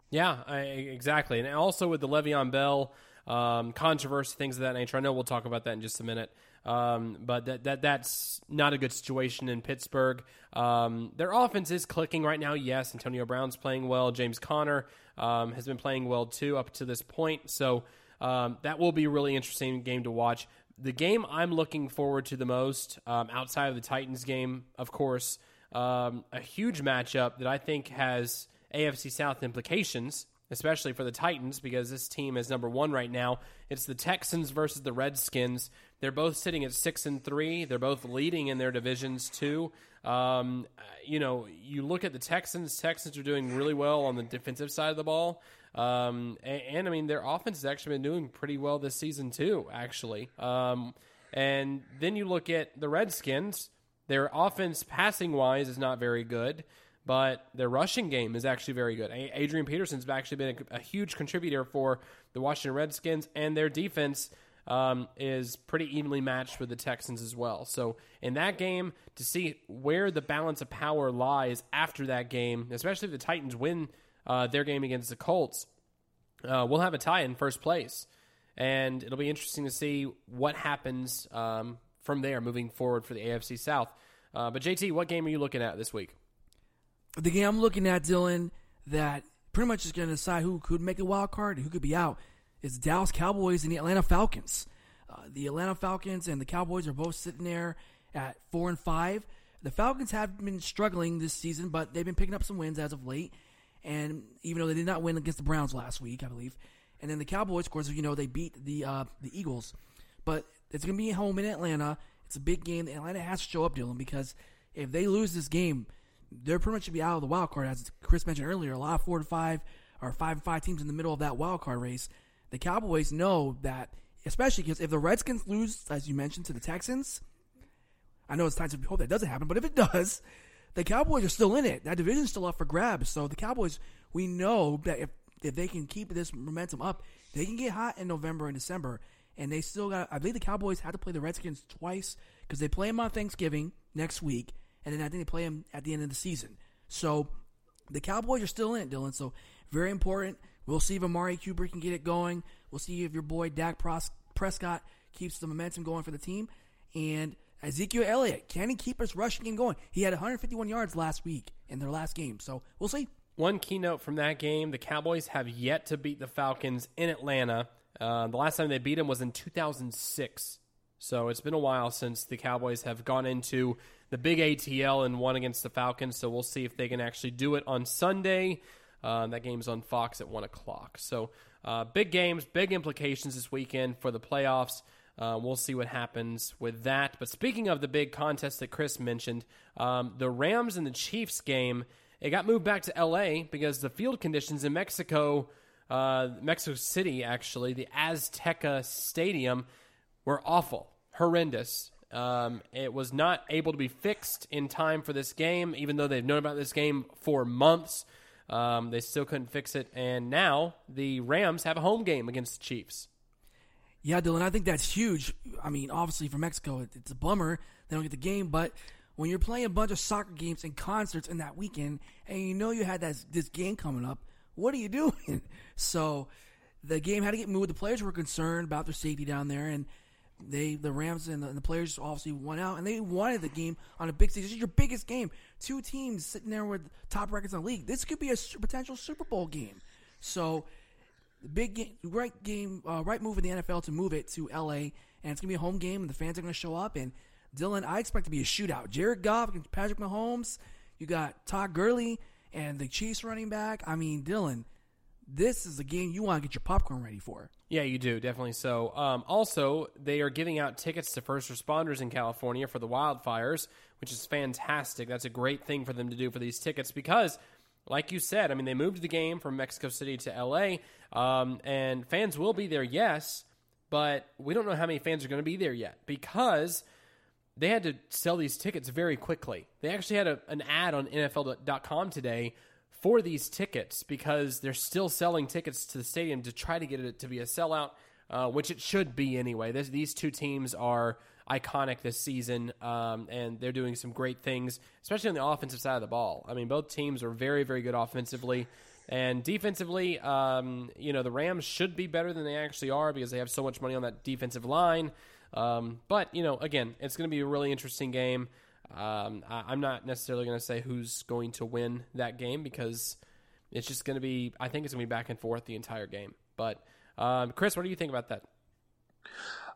Yeah, I, exactly. And also with the Le'Veon Bell um, controversy, things of that nature. I know we'll talk about that in just a minute. Um, but that, that that's not a good situation in Pittsburgh. Um, their offense is clicking right now. Yes, Antonio Brown's playing well. James Conner um, has been playing well too up to this point. So um, that will be a really interesting game to watch. The game I'm looking forward to the most, um, outside of the Titans game, of course, um, a huge matchup that I think has AFC South implications especially for the Titans because this team is number one right now. It's the Texans versus the Redskins. They're both sitting at six and three. They're both leading in their divisions too. Um, you know, you look at the Texans. Texans are doing really well on the defensive side of the ball. Um, and, and, I mean, their offense has actually been doing pretty well this season too. Actually, um, and then you look at the Redskins. Their offense, passing wise, is not very good but their rushing game is actually very good. Adrian Peterson's actually been a, a huge contributor for the Washington Redskins, and their defense um, is pretty evenly matched with the Texans as well. So in that game, to see where the balance of power lies after that game, especially if the Titans win uh, their game against the Colts, uh, we'll have a tie in first place, and it'll be interesting to see what happens um, from there moving forward for the AFC South. Uh, but JT, what game are you looking at this week? The game I'm looking at, Dylan, that pretty much is going to decide who could make a wild card and who could be out is Dallas Cowboys and the Atlanta Falcons. Uh, the Atlanta Falcons and the Cowboys are both sitting there at four and five. The Falcons have been struggling this season, but they've been picking up some wins as of late. And even though they did not win against the Browns last week, I believe, and then the Cowboys, of course, you know they beat the uh, the Eagles, but it's going to be home in Atlanta. It's a big game. Atlanta has to show up, Dylan, because if they lose this game, they're pretty much should be out of the wild card. As Chris mentioned earlier, a lot of four to five or five and five teams in the middle of that wild card race. The Cowboys know that, especially because if the Redskins lose, as you mentioned, to the Texans, I know it's time to hope that doesn't happen, but if it does, the Cowboys are still in it. That division's still up for grabs. So the Cowboys, we know that if if they can keep this momentum up, they can get hot in November and December. And they still got. I believe the Cowboys had to play the Redskins twice because they play them on Thanksgiving next week, and then I think they play them at the end of the season. So the Cowboys are still in it, Dylan. So very important. We'll see if Amari Cooper can get it going. We'll see if your boy Dak Prescott keeps the momentum going for the team. And Ezekiel Elliott, can he keep his rushing game going? He had 151 yards last week in their last game. So we'll see. One keynote from that game the Cowboys have yet to beat the Falcons in Atlanta. Uh, the last time they beat them was in 2006. So it's been a while since the Cowboys have gone into the big ATL and one against the Falcons. So we'll see if they can actually do it on Sunday. Uh, that game's on Fox at 1 o'clock. So uh, big games, big implications this weekend for the playoffs. Uh, we'll see what happens with that. But speaking of the big contest that Chris mentioned, um, the Rams and the Chiefs game, it got moved back to LA because the field conditions in Mexico, uh, Mexico City, actually, the Azteca Stadium, were awful, horrendous. Um, it was not able to be fixed in time for this game, even though they've known about this game for months. Um, they still couldn't fix it, and now the Rams have a home game against the Chiefs. Yeah, Dylan, I think that's huge. I mean, obviously for Mexico, it's a bummer they don't get the game, but when you're playing a bunch of soccer games and concerts in that weekend, and you know you had that this game coming up, what are you doing? So the game had to get moved. The players were concerned about their safety down there, and they the Rams and the, and the, players obviously won out, and they wanted the game on a big stage. This is your biggest game. Two teams sitting there with top records in the league. This could be a potential Super Bowl game. So, big game, right game, uh, right move in the NFL to move it to LA, and it's gonna be a home game, and the fans are gonna show up. And Dylan, I expect to be a shootout. Jared Goff and Patrick Mahomes. You got Todd Gurley and the Chiefs running back. I mean, Dylan, this is a game you want to get your popcorn ready for. Yeah, you do definitely so. Um, also, they are giving out tickets to first responders in California for the wildfires, which is fantastic. That's a great thing for them to do for these tickets because, like you said, I mean they moved the game from Mexico City to L.A. Um, and fans will be there, yes, but we don't know how many fans are going to be there yet because they had to sell these tickets very quickly. They actually had a, an ad on NFL.com today for these tickets because they're still selling tickets to the stadium to try to get it to be a sellout, uh, which it should be anyway. This, these two teams are iconic this season, um, and they're doing some great things, especially on the offensive side of the ball. I mean, both teams are very, very good offensively. And defensively, um, you know, the Rams should be better than they actually are because they have so much money on that defensive line. Um, but, you know, again, it's going to be a really interesting game. Um, I, am not necessarily going to say who's going to win that game because it's just going to be, I think it's going to be back and forth the entire game. But, um, Chris, what do you think about that?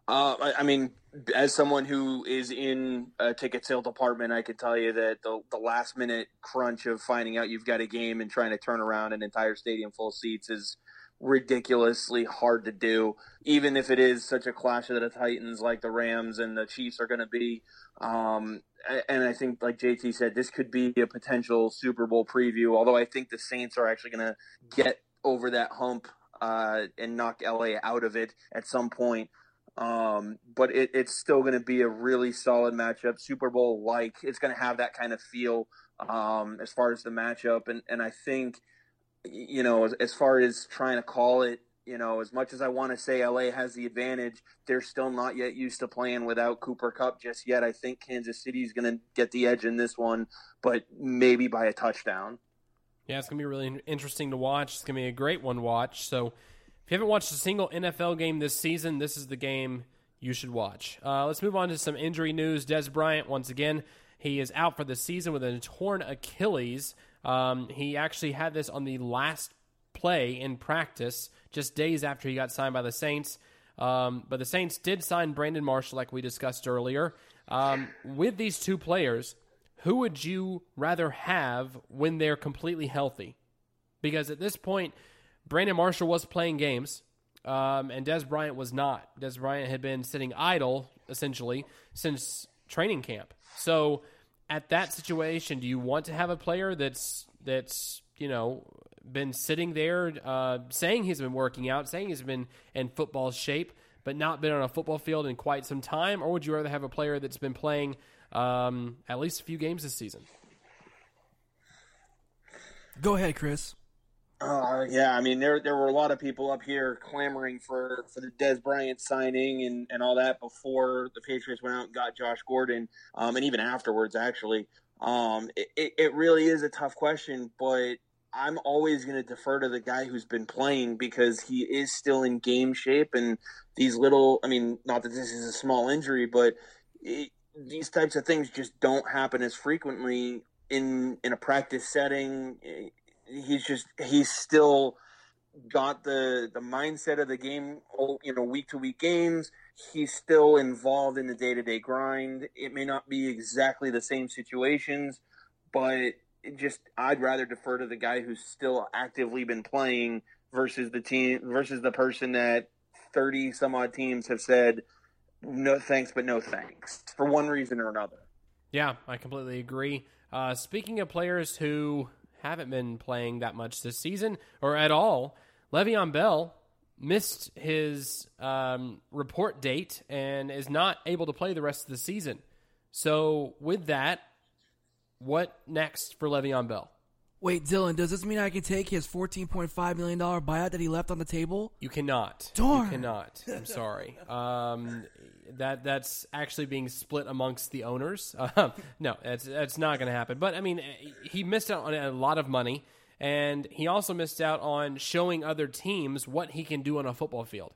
Uh, I, I, mean, as someone who is in a ticket sale department, I can tell you that the, the last minute crunch of finding out you've got a game and trying to turn around an entire stadium full of seats is ridiculously hard to do. Even if it is such a clash of the Titans like the Rams and the Chiefs are going to be. Um, and I think, like JT said, this could be a potential Super Bowl preview. Although I think the Saints are actually going to get over that hump uh, and knock LA out of it at some point. Um, but it, it's still going to be a really solid matchup, Super Bowl like. It's going to have that kind of feel um, as far as the matchup, and and I think you know as, as far as trying to call it, you know, as much as I want to say LA has the advantage, they're still not yet used to playing without Cooper Kupp just yet. I think Kansas City is going to get the edge in this one, but maybe by a touchdown. Yeah, it's going to be really interesting to watch. It's going to be a great one to watch. So if you haven't watched a single NFL game this season, this is the game you should watch. Uh, let's move on to some injury news. Dez Bryant, once again, he is out for the season with a torn Achilles. Um, he actually had this on the last play in practice, just days after he got signed by the Saints. Um, but the Saints did sign Brandon Marshall, like we discussed earlier. Um, with these two players, who would you rather have when they're completely healthy? Because at this point, Brandon Marshall was playing games, um, and Dez Bryant was not. Dez Bryant had been sitting idle essentially since training camp. So, at that situation, do you want to have a player that's that's you know been sitting there uh, saying he's been working out, saying he's been in football shape, but not been on a football field in quite some time, or would you rather have a player that's been playing um, at least a few games this season? Go ahead, Chris. Uh, yeah, I mean there there were a lot of people up here clamoring for, for the Dez Bryant signing and, and all that before the Patriots went out and got Josh Gordon, um, and even afterwards actually. Um, it, it really is a tough question, but I'm always going to defer to the guy who's been playing because he is still in game shape and these little I mean not that this is a small injury, but it, these types of things just don't happen as frequently in in a practice setting he's just he's still got the the mindset of the game you know week to week games. He's still involved in the day to day grind. It may not be exactly the same situations but just I'd rather defer to the guy who's still actively been playing versus the team versus the person that 30 some odd teams have said no thanks but no thanks for one reason or another. Yeah i completely agree. Uh, speaking of players who haven't been playing that much this season or at all. Le'Veon Bell missed his um, report date and is not able to play the rest of the season. So, with that, what next for Le'Veon Bell? Wait, Dylan, does this mean I can take his $14.5 million buyout that he left on the table? You cannot. Darn. You cannot. I'm sorry. Um, that that's actually being split amongst the owners. Uh, no, that's that's not going to happen. But I mean, he missed out on a lot of money, and he also missed out on showing other teams what he can do on a football field.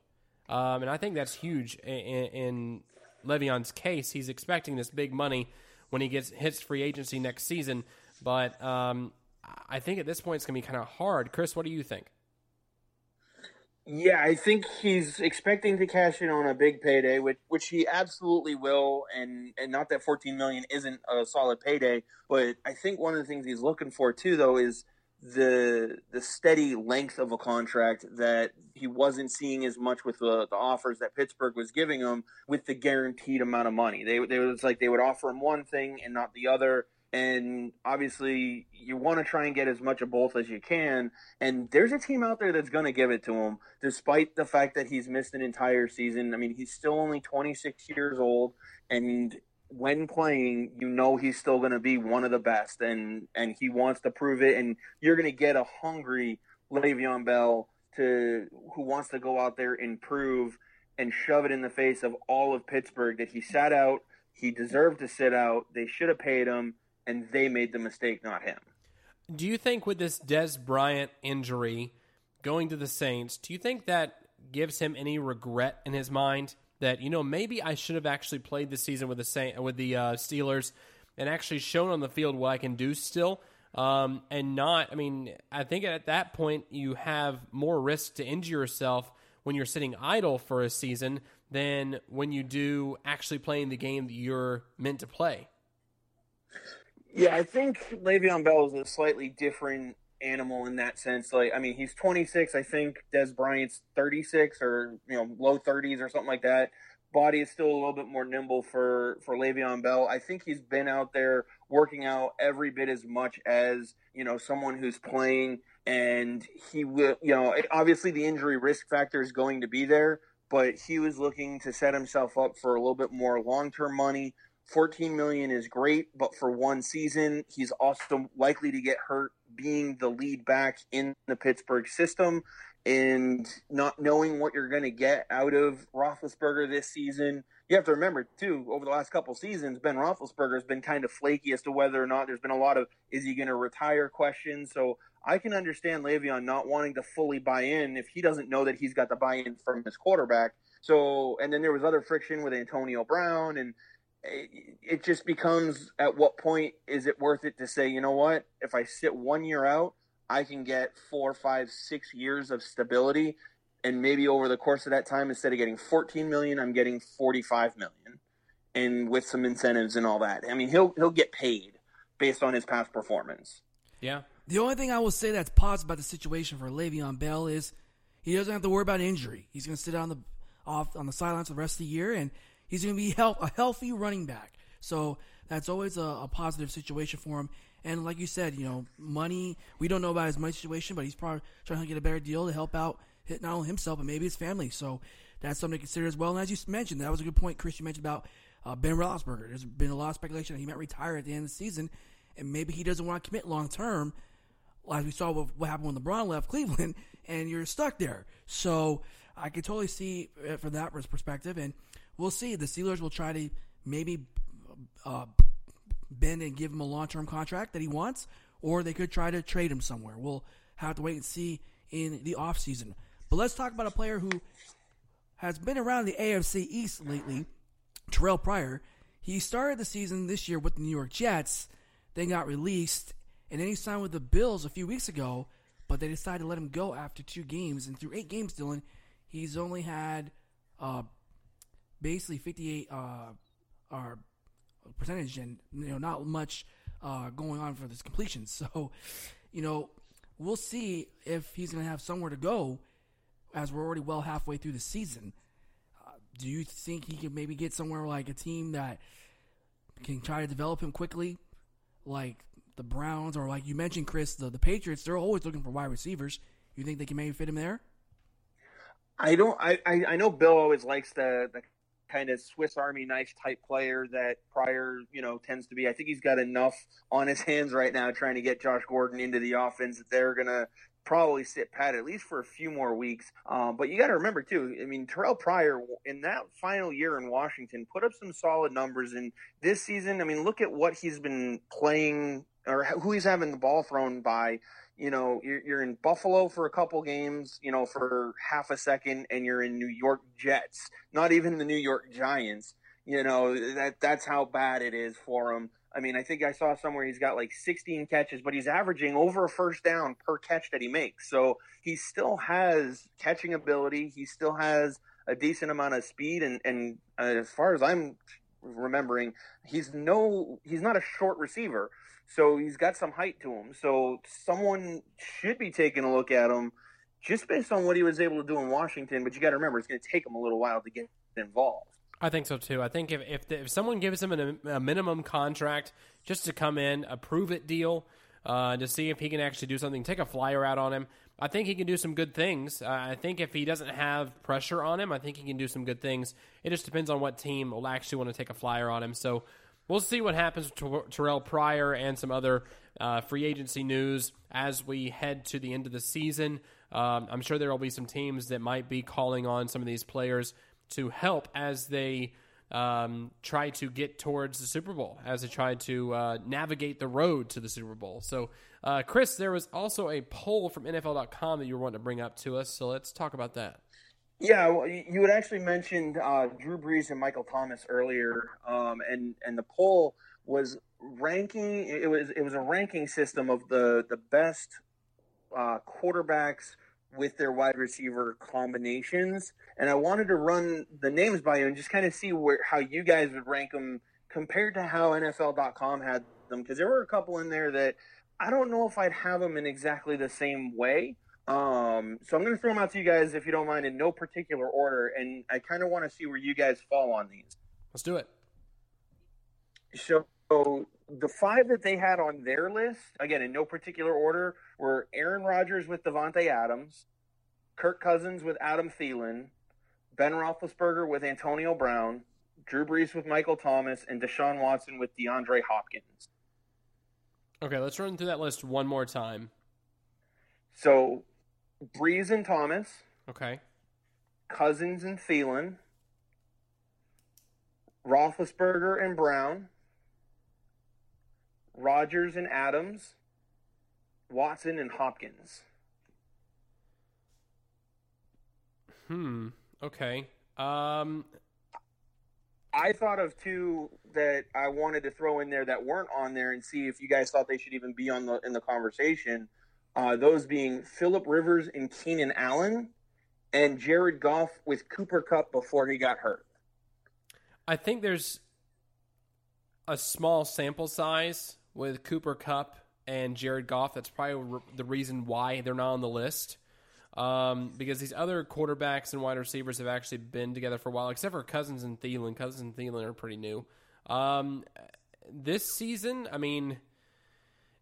Um, and I think that's huge in, in Le'Veon's case. He's expecting this big money when he gets hits free agency next season, but um, I think at this point it's going to be kind of hard. Chris, what do you think? Yeah, I think he's expecting to cash in on a big payday, which which he absolutely will, and and not that 14 million isn't a solid payday, but I think one of the things he's looking for too, though, is the the steady length of a contract that he wasn't seeing as much with the, the offers that Pittsburgh was giving him with the guaranteed amount of money. They they was like they would offer him one thing and not the other and obviously you want to try and get as much of both as you can. And there's a team out there that's going to give it to him despite the fact that he's missed an entire season. I mean he's still only 26 years old and when playing you know he's still going to be one of the best and and he wants to prove it. And you're going to get a hungry Le'Veon Bell to who wants to go out there and prove and shove it in the face of all of Pittsburgh that he sat out he deserved to sit out they should have paid him and they made the mistake, not him. Do you think with this Dez Bryant injury going to the Saints, do you think that gives him any regret in his mind that you know maybe I should have actually played the season with the Saint with the uh, Steelers and actually shown on the field what I can do still? Um, and not, I mean, I think at that point you have more risk to injure yourself when you're sitting idle for a season than when you do actually playing the game that you're meant to play. Yeah, I think Le'Veon Bell is a slightly different animal in that sense. Like, I mean, he's 26. I think Dez Bryant's 36 or you know low 30s or something like that. Body is still a little bit more nimble for for Le'Veon Bell. I think he's been out there working out every bit as much as you know someone who's playing, and he will. You know, obviously the injury risk factor is going to be there, but he was looking to set himself up for a little bit more long term money. 14 million is great, but for one season, he's also likely to get hurt being the lead back in the Pittsburgh system and not knowing what you're going to get out of Roethlisberger this season. You have to remember too, over the last couple seasons, Ben Roethlisberger has been kind of flaky as to whether or not there's been a lot of is he going to retire questions. So I can understand Le'Veon not wanting to fully buy in if he doesn't know that he's got the buy-in from his quarterback. So, and then there was other friction with Antonio Brown and it just becomes at what point is it worth it to say, you know what, if I sit one year out, I can get four, five, six years of stability, and maybe over the course of that time, instead of getting 14 million, I'm getting 45 million, and with some incentives and all that. I mean, he'll he'll get paid based on his past performance. Yeah. The only thing I will say that's positive about the situation for Le'Veon Bell is he doesn't have to worry about injury. He's going to sit on the off on the sidelines for the rest of the year, and He's going to be health, a healthy running back. So that's always a, a, positive situation for him. And like you said, you know, money, we don't know about his money situation, but he's probably trying to get a better deal to help out not only himself, but maybe his family. So that's something to consider as well. And as you mentioned, that was a good point, Chris, you mentioned about uh, Ben Roethlisberger. There's been a lot of speculation that he might retire at the end of the season, and maybe he doesn't want to commit long term, as we saw what, happened when LeBron left Cleveland, and you're stuck there. So I could totally see it from that perspective. And we'll see. The Steelers will try to maybe uh, bend and give him a long term contract that he wants, or they could try to trade him somewhere. We'll have to wait and see in the offseason. But let's talk about a player who has been around the AFC East lately, Terrell Pryor. He started the season this year with the New York Jets, then got released, and then he signed with the Bills a few weeks ago, but they decided to let him go after two games. And through eight games, Dylan, he's only had uh, basically 58 uh, percentage and you know not much uh, going on for this completion. So, you know, we'll see if he's going to have somewhere to go as we're already well halfway through the season. Uh, do you think he can maybe get somewhere like a team that can try to develop him quickly, like the Browns or like you mentioned, Chris, the the Patriots? They're always looking for wide receivers. You think they can maybe fit him there? I don't. I, I, I know Bill always likes the, the kind of Swiss Army knife type player that Pryor, you know, tends to be. I think he's got enough on his hands right now trying to get Josh Gordon into the offense that they're going to probably sit pat at least for a few more weeks. Um, but you got to remember too. I mean, Terrell Pryor in that final year in Washington put up some solid numbers. And this season, I mean, look at what he's been playing or who he's having the ball thrown by you know, you're, you're in Buffalo for a couple games, you know, for half a second, and you're in New York Jets, not even the New York Giants. You know, that that's how bad it is for him. I mean, I think I saw somewhere he's got like 16 catches, but he's averaging over a first down per catch that he makes. So he still has catching ability. He still has a decent amount of speed, and and uh, as far as I'm remembering, he's no he's not a short receiver. So he's got some height to him. So someone should be taking a look at him just based on what he was able to do in Washington. But you got to remember, it's going to take him a little while to get involved. I think so too. I think if if, the, if someone gives him a, a, minimum contract just to come in, a prove it deal, uh, to see if he can actually do something, take a flyer out on him. I think he can do some good things. Uh, I think if he doesn't have pressure on him, I think he can do some good things. It just depends on what team will actually want to take a flyer on him. So we'll see what happens to Terrell Pryor and some other uh, free agency news as we head to the end of the season. Um, I'm sure there will be some teams that might be calling on some of these players to help as they um, try to get towards the Super Bowl, as they try to uh, navigate the road to the Super Bowl. So Uh, Chris, there was also a poll from NFL.com that you were wanting to bring up to us, so let's talk about that. Yeah, well, you had actually mentioned uh, Drew Brees and Michael Thomas earlier, um, and and the poll was ranking. It was it was a ranking system of the the best uh, quarterbacks with their wide receiver combinations, and I wanted to run the names by you and just kind of see where how you guys would rank them compared to how NFL.com had them, because there were a couple in there that I don't know if I'd have them in exactly the same way. Um, so I'm going to throw them out to you guys, if you don't mind, in no particular order, and I kind of want to see where you guys fall on these. Let's do it. So the five that they had on their list, again in no particular order, were Aaron Rodgers with Davante Adams, Kirk Cousins with Adam Thielen, Ben Roethlisberger with Antonio Brown, Drew Brees with Michael Thomas, and Deshaun Watson with DeAndre Hopkins. Okay, let's run through that list one more time. So Brees and Thomas. Okay. Cousins and Thielen. Roethlisberger and Brown. Rodgers and Adams. Watson and Hopkins. Hmm. Okay. Um. I thought of two that I wanted to throw in there that weren't on there and see if you guys thought they should even be on the in the conversation. Uh, those being Philip Rivers and Keenan Allen, and Jared Goff with Cooper Kupp before he got hurt. I think there's a small sample size with Cooper Kupp and Jared Goff. That's probably the reason why they're not on the list. Um, because these other quarterbacks and wide receivers have actually been together for a while, except for Cousins and Thielen. Cousins and Thielen are pretty new. Um, this season, I mean,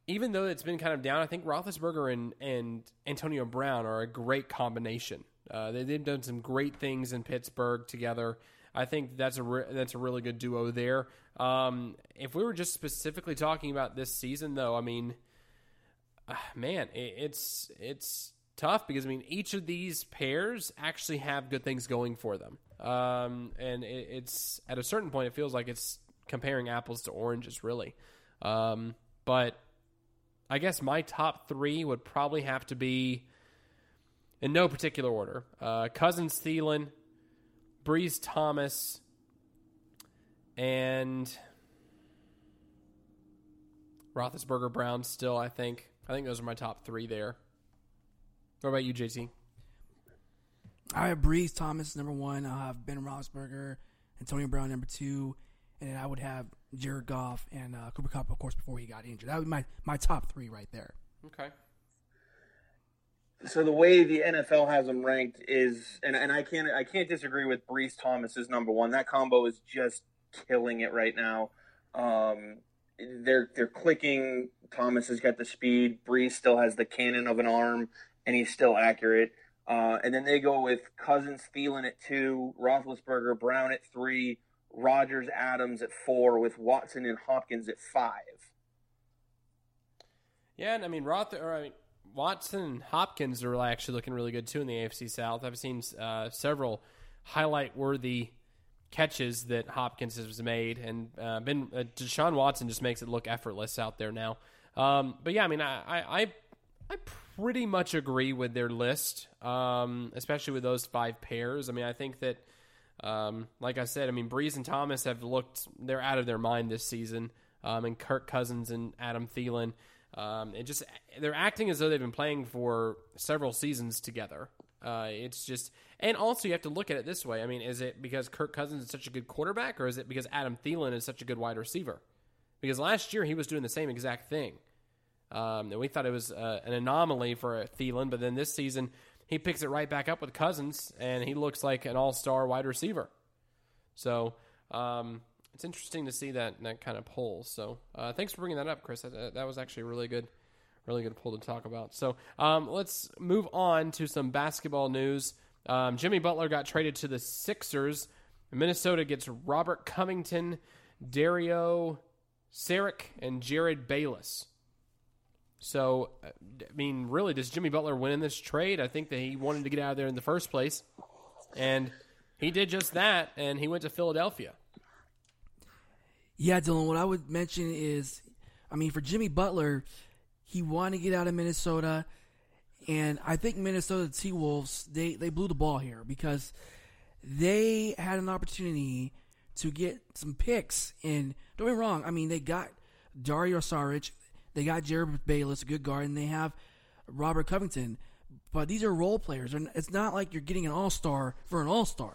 even though it's been kind of down, I think Roethlisberger and, and Antonio Brown are a great combination. Uh, they, have done some great things in Pittsburgh together. I think that's a re- that's a really good duo there. Um, if we were just specifically talking about this season, though, I mean, uh, man, it, it's it's tough because I mean each of these pairs actually have good things going for them, um, and it, it's at a certain point it feels like it's comparing apples to oranges, really. Um, but I guess my top three would probably have to be, in no particular order, uh, Cousins, Thielen, Brees, Thomas, and Roethlisberger, Brown. Still, I think. I think those are my top three there. What about you, JT? I have Brees Thomas number one. I have Ben Roethlisberger, Antonio Brown number two, and then I would have Jared Goff and uh, Cooper Kupp, of course, before he got injured. That would be my, my top three right there. Okay. So the way the NFL has them ranked is, and, and I can't I can't disagree with Brees Thomas is number one. That combo is just killing it right now. Um, they're they're clicking. Thomas has got the speed. Brees still has the cannon of an arm, and he's still accurate. Uh, and then they go with Cousins, Thielen at two, Roethlisberger, Brown at three, Rodgers, Adams at four, with Watson and Hopkins at five. Yeah, and I mean Roth or I mean, Watson and Hopkins are actually looking really good too in the AFC South. I've seen uh, several highlight worthy catches that Hopkins has made, and uh, been uh, Deshaun Watson just makes it look effortless out there now. Um, but yeah, I mean, I, I I pretty much agree with their list, um, especially with those five pairs. I mean, I think that, um, like I said, I mean, Brees and Thomas have looked they're out of their mind this season, um, and Kirk Cousins and Adam Thielen. Um, it just they're acting as though they've been playing for several seasons together. Uh, it's just, and also you have to look at it this way. I mean, is it because Kirk Cousins is such a good quarterback, or is it because Adam Thielen is such a good wide receiver? Because last year he was doing the same exact thing, um, and we thought it was uh, an anomaly for Thielen. But then this season he picks it right back up with Cousins, and he looks like an all-star wide receiver. So um, it's interesting to see that that kind of pull. So uh, thanks for bringing that up, Chris. That, that, was actually a really good, really good pull to talk about. So um, let's move on to some basketball news. Um, Jimmy Butler got traded to the Sixers. Minnesota gets Robert Covington, Dario Saric, and Jerryd Bayless. So, uh, I mean, really, does Jimmy Butler win in this trade? I think that he wanted to get out of there in the first place, and he did just that, and he went to Philadelphia. Yeah, Dylan, what I would mention is, I mean, for Jimmy Butler, He wanted to get out of Minnesota, and I think Minnesota T Wolves they they blew the ball here because they had an opportunity to get some picks. And don't me wrong, I mean they got Dario Saric, they got Jerryd Bayless, a good guard, and they have Robert Covington. But these are role players, and it's not like you're getting an all star for an all star.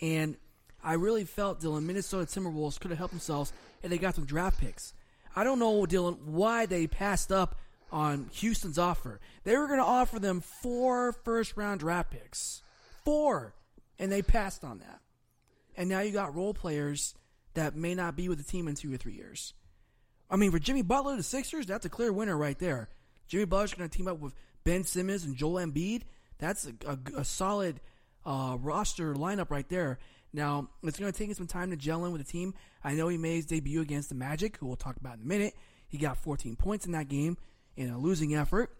And I really felt Dylan Minnesota Timberwolves could have helped themselves if they got some draft picks. I don't know, Dylan, why they passed up on Houston's offer. They were going to offer them four first round draft picks. Four. And they passed on that. And now you got role players that may not be with the team in two or three years. I mean, for Jimmy Butler, the Sixers, that's a clear winner right there. Jimmy Butler's going to team up with Ben Simmons and Joel Embiid. That's a, a, a solid uh, roster lineup right there. Now, it's going to take him some time to gel in with the team. I know he made his debut against the Magic, who we'll talk about in a minute. He got 14 points in that game in a losing effort.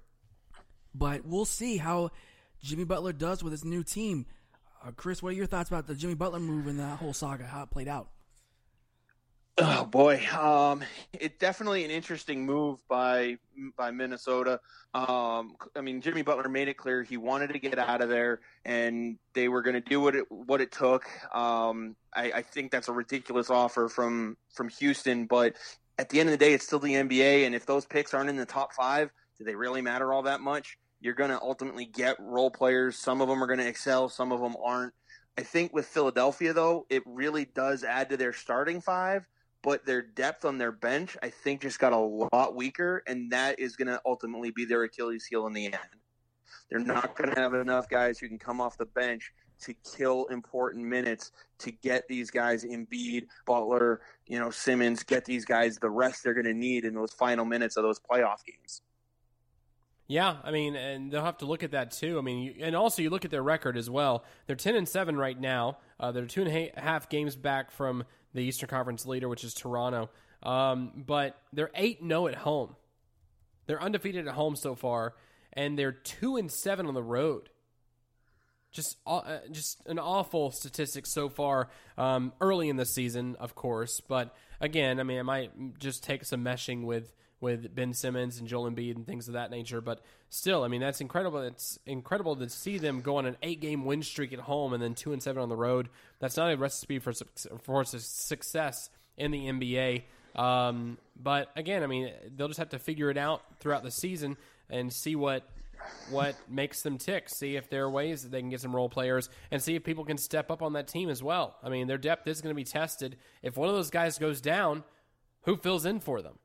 But we'll see how Jimmy Butler does with his new team. Uh, Chris, what are your thoughts about the Jimmy Butler move and that whole saga, how it played out? Oh boy, um, it's definitely an interesting move by by Minnesota. Um, I mean, Jimmy Butler made it clear he wanted to get out of there, and they were going to do what it what it took. Um, I, I think that's a ridiculous offer from from Houston, but at the end of the day, it's still the NBA, and if those picks aren't in the top five, do they really matter all that much? You're going to ultimately get role players. Some of them are going to excel, some of them aren't. I think with Philadelphia, though, it really does add to their starting five but their depth on their bench, I think, just got a lot weaker, and that is going to ultimately be their Achilles heel in the end. They're not going to have enough guys who can come off the bench to kill important minutes to get these guys Embiid, Butler, you know, Simmons, get these guys the rest they're going to need in those final minutes of those playoff games. Yeah, I mean, and they'll have to look at that too. I mean, you, and also you look at their record as well. They're ten and seven right now. Uh, they're two and a half games back from the Eastern Conference leader, which is Toronto. Um, but they're eight 0 at home. They're undefeated at home so far, and they're two and seven on the road. Just, uh, just an awful statistic so far. Um, early in the season, of course, but again, I mean, it might just take some meshing with with Ben Simmons and Joel Embiid and things of that nature. But still, I mean, that's incredible. It's incredible to see them go on an eight game win streak at home and then two and seven on the road. That's not a recipe for for success in the NBA. Um, but again, I mean, they'll just have to figure it out throughout the season and see what what makes them tick. See if there are ways that they can get some role players and see if people can step up on that team as well. I mean, their depth is going to be tested. If one of those guys goes down, who fills in for them?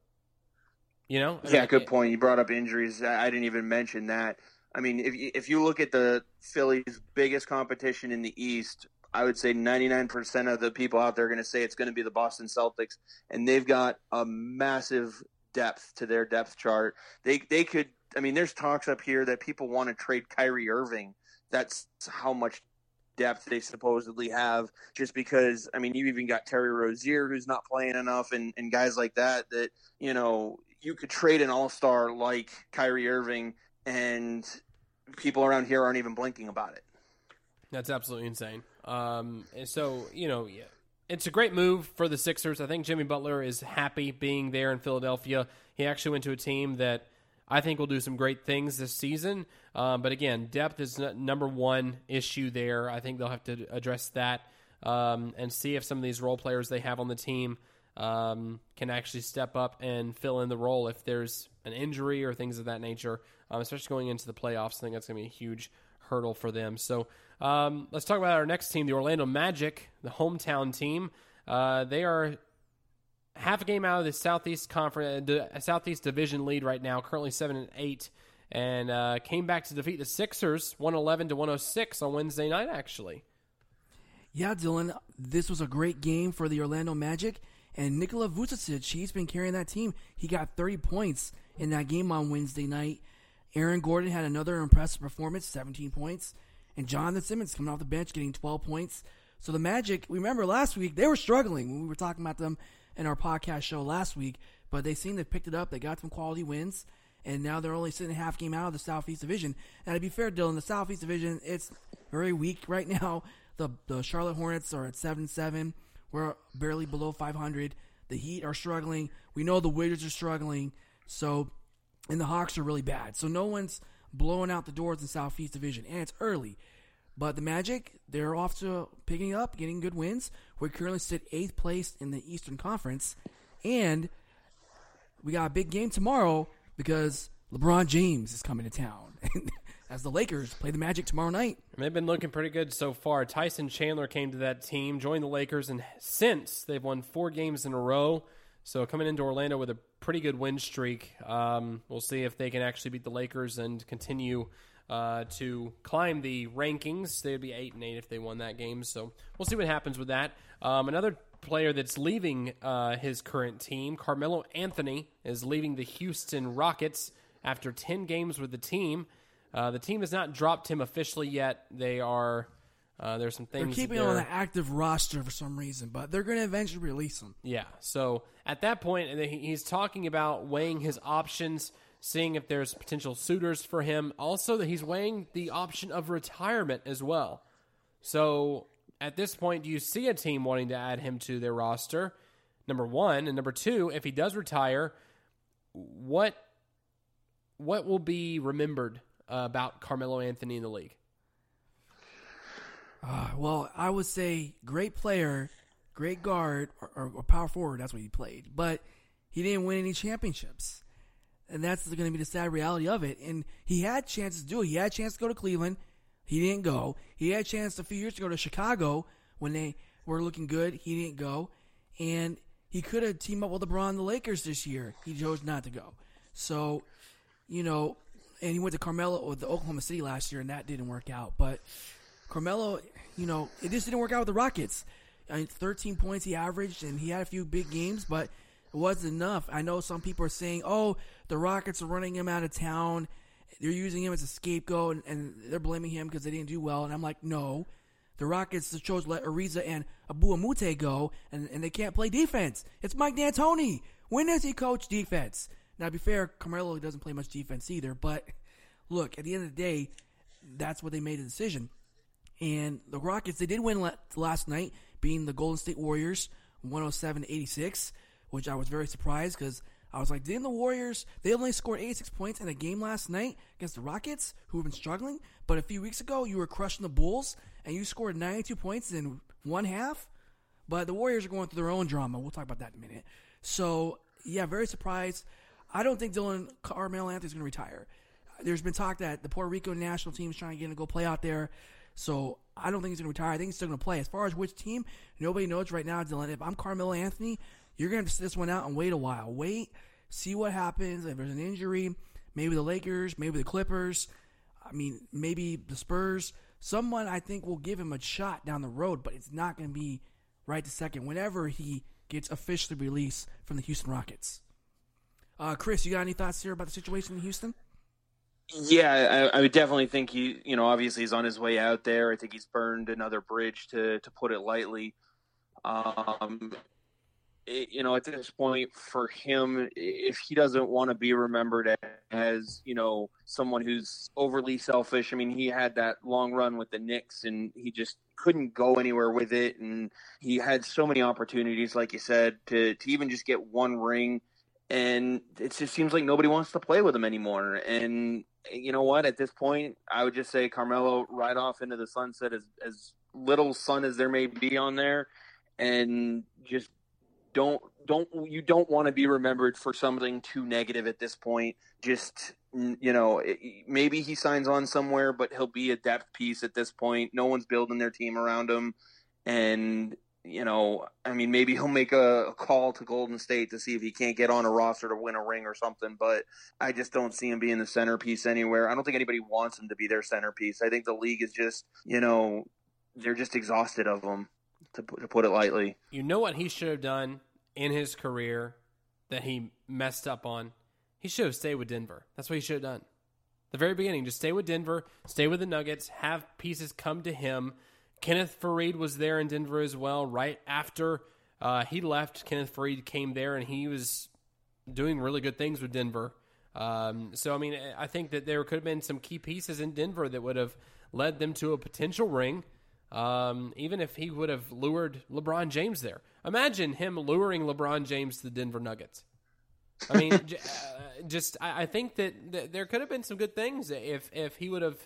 You know? I yeah, mean, good point. You brought up injuries. I didn't even mention that. I mean, if you, if you look at the Philly's biggest competition in the East, I would say 99% of the people out there are going to say it's going to be the Boston Celtics, and they've got a massive depth to their depth chart. They they could. I mean, there's talks up here that people want to trade Kyrie Irving. That's how much depth they supposedly have. Just because, I mean, you even got Terry Rozier who's not playing enough, and and guys like that. That you know you could trade an all star like Kyrie Irving, and people around here aren't even blinking about it. That's absolutely insane. Um, so you know, yeah, it's a great move for the Sixers. I think Jimmy Butler is happy being there in Philadelphia. He actually went to a team that I think will do some great things this season. Um, but again, depth is number one issue there. I think they'll have to address that um, and see if some of these role players they have on the team um, can actually step up and fill in the role if there's an injury or things of that nature, um, especially going into the playoffs. I think that's going to be a huge hurdle for them. So um, let's talk about our next team, the Orlando Magic, the hometown team. Uh, they are half a game out of the Southeast Conference, the Southeast Division lead right now, currently seven and eight, and uh, came back to defeat the Sixers, one eleven to one hundred oh six on Wednesday night. Actually, yeah, Dylan, this was a great game for the Orlando Magic. And Nikola Vucevic, he's been carrying that team. He got 30 points in that game on Wednesday night. Aaron Gordon had another impressive performance, 17 points. And Jonathan Simmons coming off the bench getting 12 points. So the Magic, remember last week, they were struggling when we were talking about them in our podcast show last week, but they seem to have picked it up. They got some quality wins, and now they're only sitting half game out of the Southeast Division. And to be fair, Dylan, the Southeast Division, it's very weak right now. The, the Charlotte Hornets are at 7 7. We're barely below 500. The Heat are struggling. We know the Wizards are struggling. So and the Hawks are really bad. So no one's blowing out the doors in Southeast Division, and it's early. But the Magic, they're off to picking up, getting good wins. We currently sit eighth place in the Eastern Conference, and we got a big game tomorrow because LeBron James is coming to town. As the Lakers play the Magic tomorrow night. And they've been looking pretty good so far. Tyson Chandler came to that team, joined the Lakers, and since they've won four games in a row. So coming into Orlando with a pretty good win streak. Um, we'll see if they can actually beat the Lakers and continue uh, to climb the rankings. They'd be eight and eight if they won that game. So we'll see what happens with that. Um, another player that's leaving uh, his current team, Carmelo Anthony, is leaving the Houston Rockets after ten games with the team. Uh, the team has not dropped him officially yet. They are. Uh, there's some things. They're keeping him on the active roster for some reason, but they're going to eventually release him. Yeah. So at that point, he's talking about weighing his options, seeing if there's potential suitors for him. Also, that he's weighing the option of retirement as well. So at this point, do you see a team wanting to add him to their roster? Number one, and number two, if he does retire, what what will be remembered uh, about Carmelo Anthony in the league? Uh, well, I would say great player, great guard, or, or, power forward. That's what he played, but he didn't win any championships, and that's going to be the sad reality of it. And he had chances to do it. He had a chance to go to Cleveland. He didn't go. He had a chance a few years to go to Chicago when they were looking good. He didn't go, and he could have teamed up with LeBron and the Lakers this year. He chose not to go. So, you know, and he went to Carmelo or the Oklahoma City last year, and that didn't work out. But Carmelo, you know, it just didn't work out with the Rockets. I mean, 13 points he averaged, and he had a few big games, but it wasn't enough. I know some people are saying, "Oh, the Rockets are running him out of town. They're using him as a scapegoat, and, and they're blaming him because they didn't do well." And I'm like, "No." The Rockets chose to let Ariza and Mbah a Moute go, and, and they can't play defense. It's Mike D'Antoni. When does he coach defense? Now, to be fair, Carmelo doesn't play much defense either, but look, at the end of the day, that's what they made a decision. And the Rockets, they did win last night, being the Golden State Warriors 107 86, which I was very surprised because I was like, didn't the Warriors, they only scored 86 points in a game last night against the Rockets, who have been struggling, but a few weeks ago, you were crushing the Bulls and you scored 92 points in one half. But the Warriors are going through their own drama. We'll talk about that in a minute. So, yeah, very surprised. I don't think Dylan Carmelo Anthony is going to retire. There's been talk that the Puerto Rico national team is trying to get him to go play out there. So I don't think he's going to retire. I think he's still going to play. As far as which team, nobody knows right now, Dylan. If I'm Carmelo Anthony, you're going to sit this one out and wait a while. Wait, see what happens. If there's an injury, maybe the Lakers, maybe the Clippers. I mean, maybe the Spurs. Someone I think will give him a shot down the road, but it's not going to be right the second whenever he gets officially released from the Houston Rockets. Uh, Chris, you got any thoughts here about the situation in Houston? Yeah, I, I, would definitely think he, you know, obviously he's on his way out there. I think he's burned another bridge, to to put it lightly. Um, it, you know, at this point for him, if he doesn't want to be remembered as, you know, someone who's overly selfish. I mean, he had that long run with the Knicks, and he just couldn't go anywhere with it, and he had so many opportunities, like you said, to to even just get one ring and it just seems like nobody wants to play with him anymore. And you know what? At this point, I would just say Carmelo ride off into the sunset as as little sun as there may be on there, and just don't don't you don't want to be remembered for something too negative at this point. Just you know, maybe he signs on somewhere, but he'll be a depth piece at this point. No one's building their team around him, and you know, I mean, maybe he'll make a, a, call to Golden State to see if he can't get on a roster to win a ring or something. But I just don't see him being the centerpiece anywhere. I don't think anybody wants him to be their centerpiece. I think the league is just, you know, they're just exhausted of him, to, to put it lightly. You know what he should have done in his career that he messed up on? He should have stayed with Denver. That's what he should have done. The very beginning, just stay with Denver, stay with the Nuggets, have pieces come to him Kenneth Faried was there in Denver as well. Right after uh, he left, Kenneth Faried came there, and he was doing really good things with Denver. Um, so, I mean, I think that there could have been some key pieces in Denver that would have led them to a potential ring, um, even if he would have lured LeBron James there. Imagine him luring LeBron James to the Denver Nuggets. I mean, j- uh, just I, I think that th- there could have been some good things if if he would have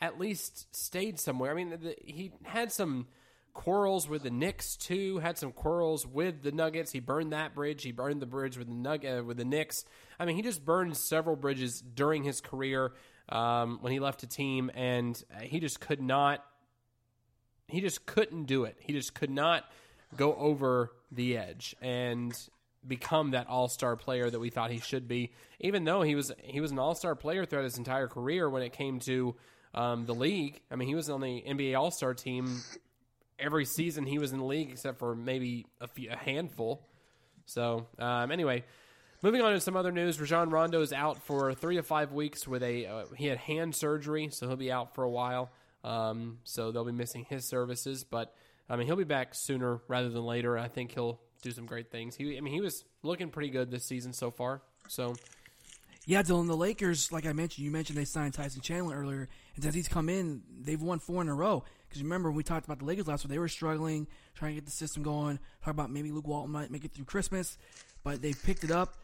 at least stayed somewhere. I mean, the, he had some quarrels with the Knicks too. Had some quarrels with the Nuggets. He burned that bridge. He burned the bridge with the Nug- uh, with the Knicks. I mean, he just burned several bridges during his career um, when he left a team, and he just could not. He just couldn't do it. He just could not go over the edge and become that all-star player that we thought he should be. Even though he was he was an all-star player throughout his entire career when it came to um, the league. I mean, he was on the NBA All-Star team every season he was in the league, except for maybe a, few, a handful. So um, anyway, moving on to some other news. Rajon Rondo is out for three to five weeks with a uh, he had hand surgery, so he'll be out for a while. Um, so they'll be missing his services, but I mean he'll be back sooner rather than later. I think he'll do some great things. He, I mean, he was looking pretty good this season so far. So Yeah, Dylan, the Lakers, like I mentioned, you mentioned they signed Tyson Chandler earlier, since he's come in, they've won four in a row. Because remember, when we talked about the Lakers last week, they were struggling, trying to get the system going, talk about maybe Luke Walton might make it through Christmas, but they picked it up,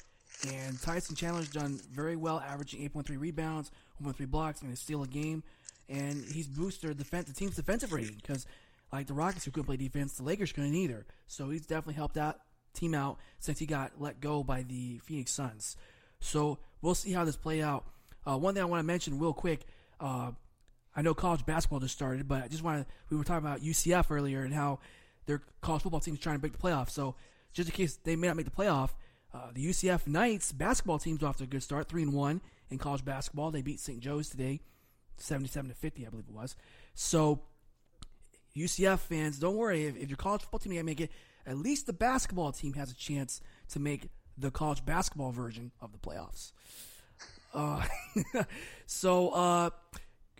and Tyson Chandler's done very well, averaging 8.3 rebounds, 1.3 blocks, and a steal a game, and he's boosted the, defense, the team's defensive rating, because like the Rockets who couldn't play defense, the Lakers couldn't either. So he's definitely helped that team out since he got let go by the Phoenix Suns. So we'll see how this play out. Uh, one thing I want to mention real quick. Uh, I know college basketball just started, but I just want to. We were talking about UCF earlier and how their college football team is trying to break the playoff. So just in case they may not make the playoff, uh, the UCF Knights basketball team's off to a good start, three and one in college basketball. They beat St. Joe's today, seventy-seven to fifty, I believe it was. So UCF fans, don't worry. If, if your college football team can't make it, at least the basketball team has a chance to make the college basketball version of the playoffs. Uh, so, uh,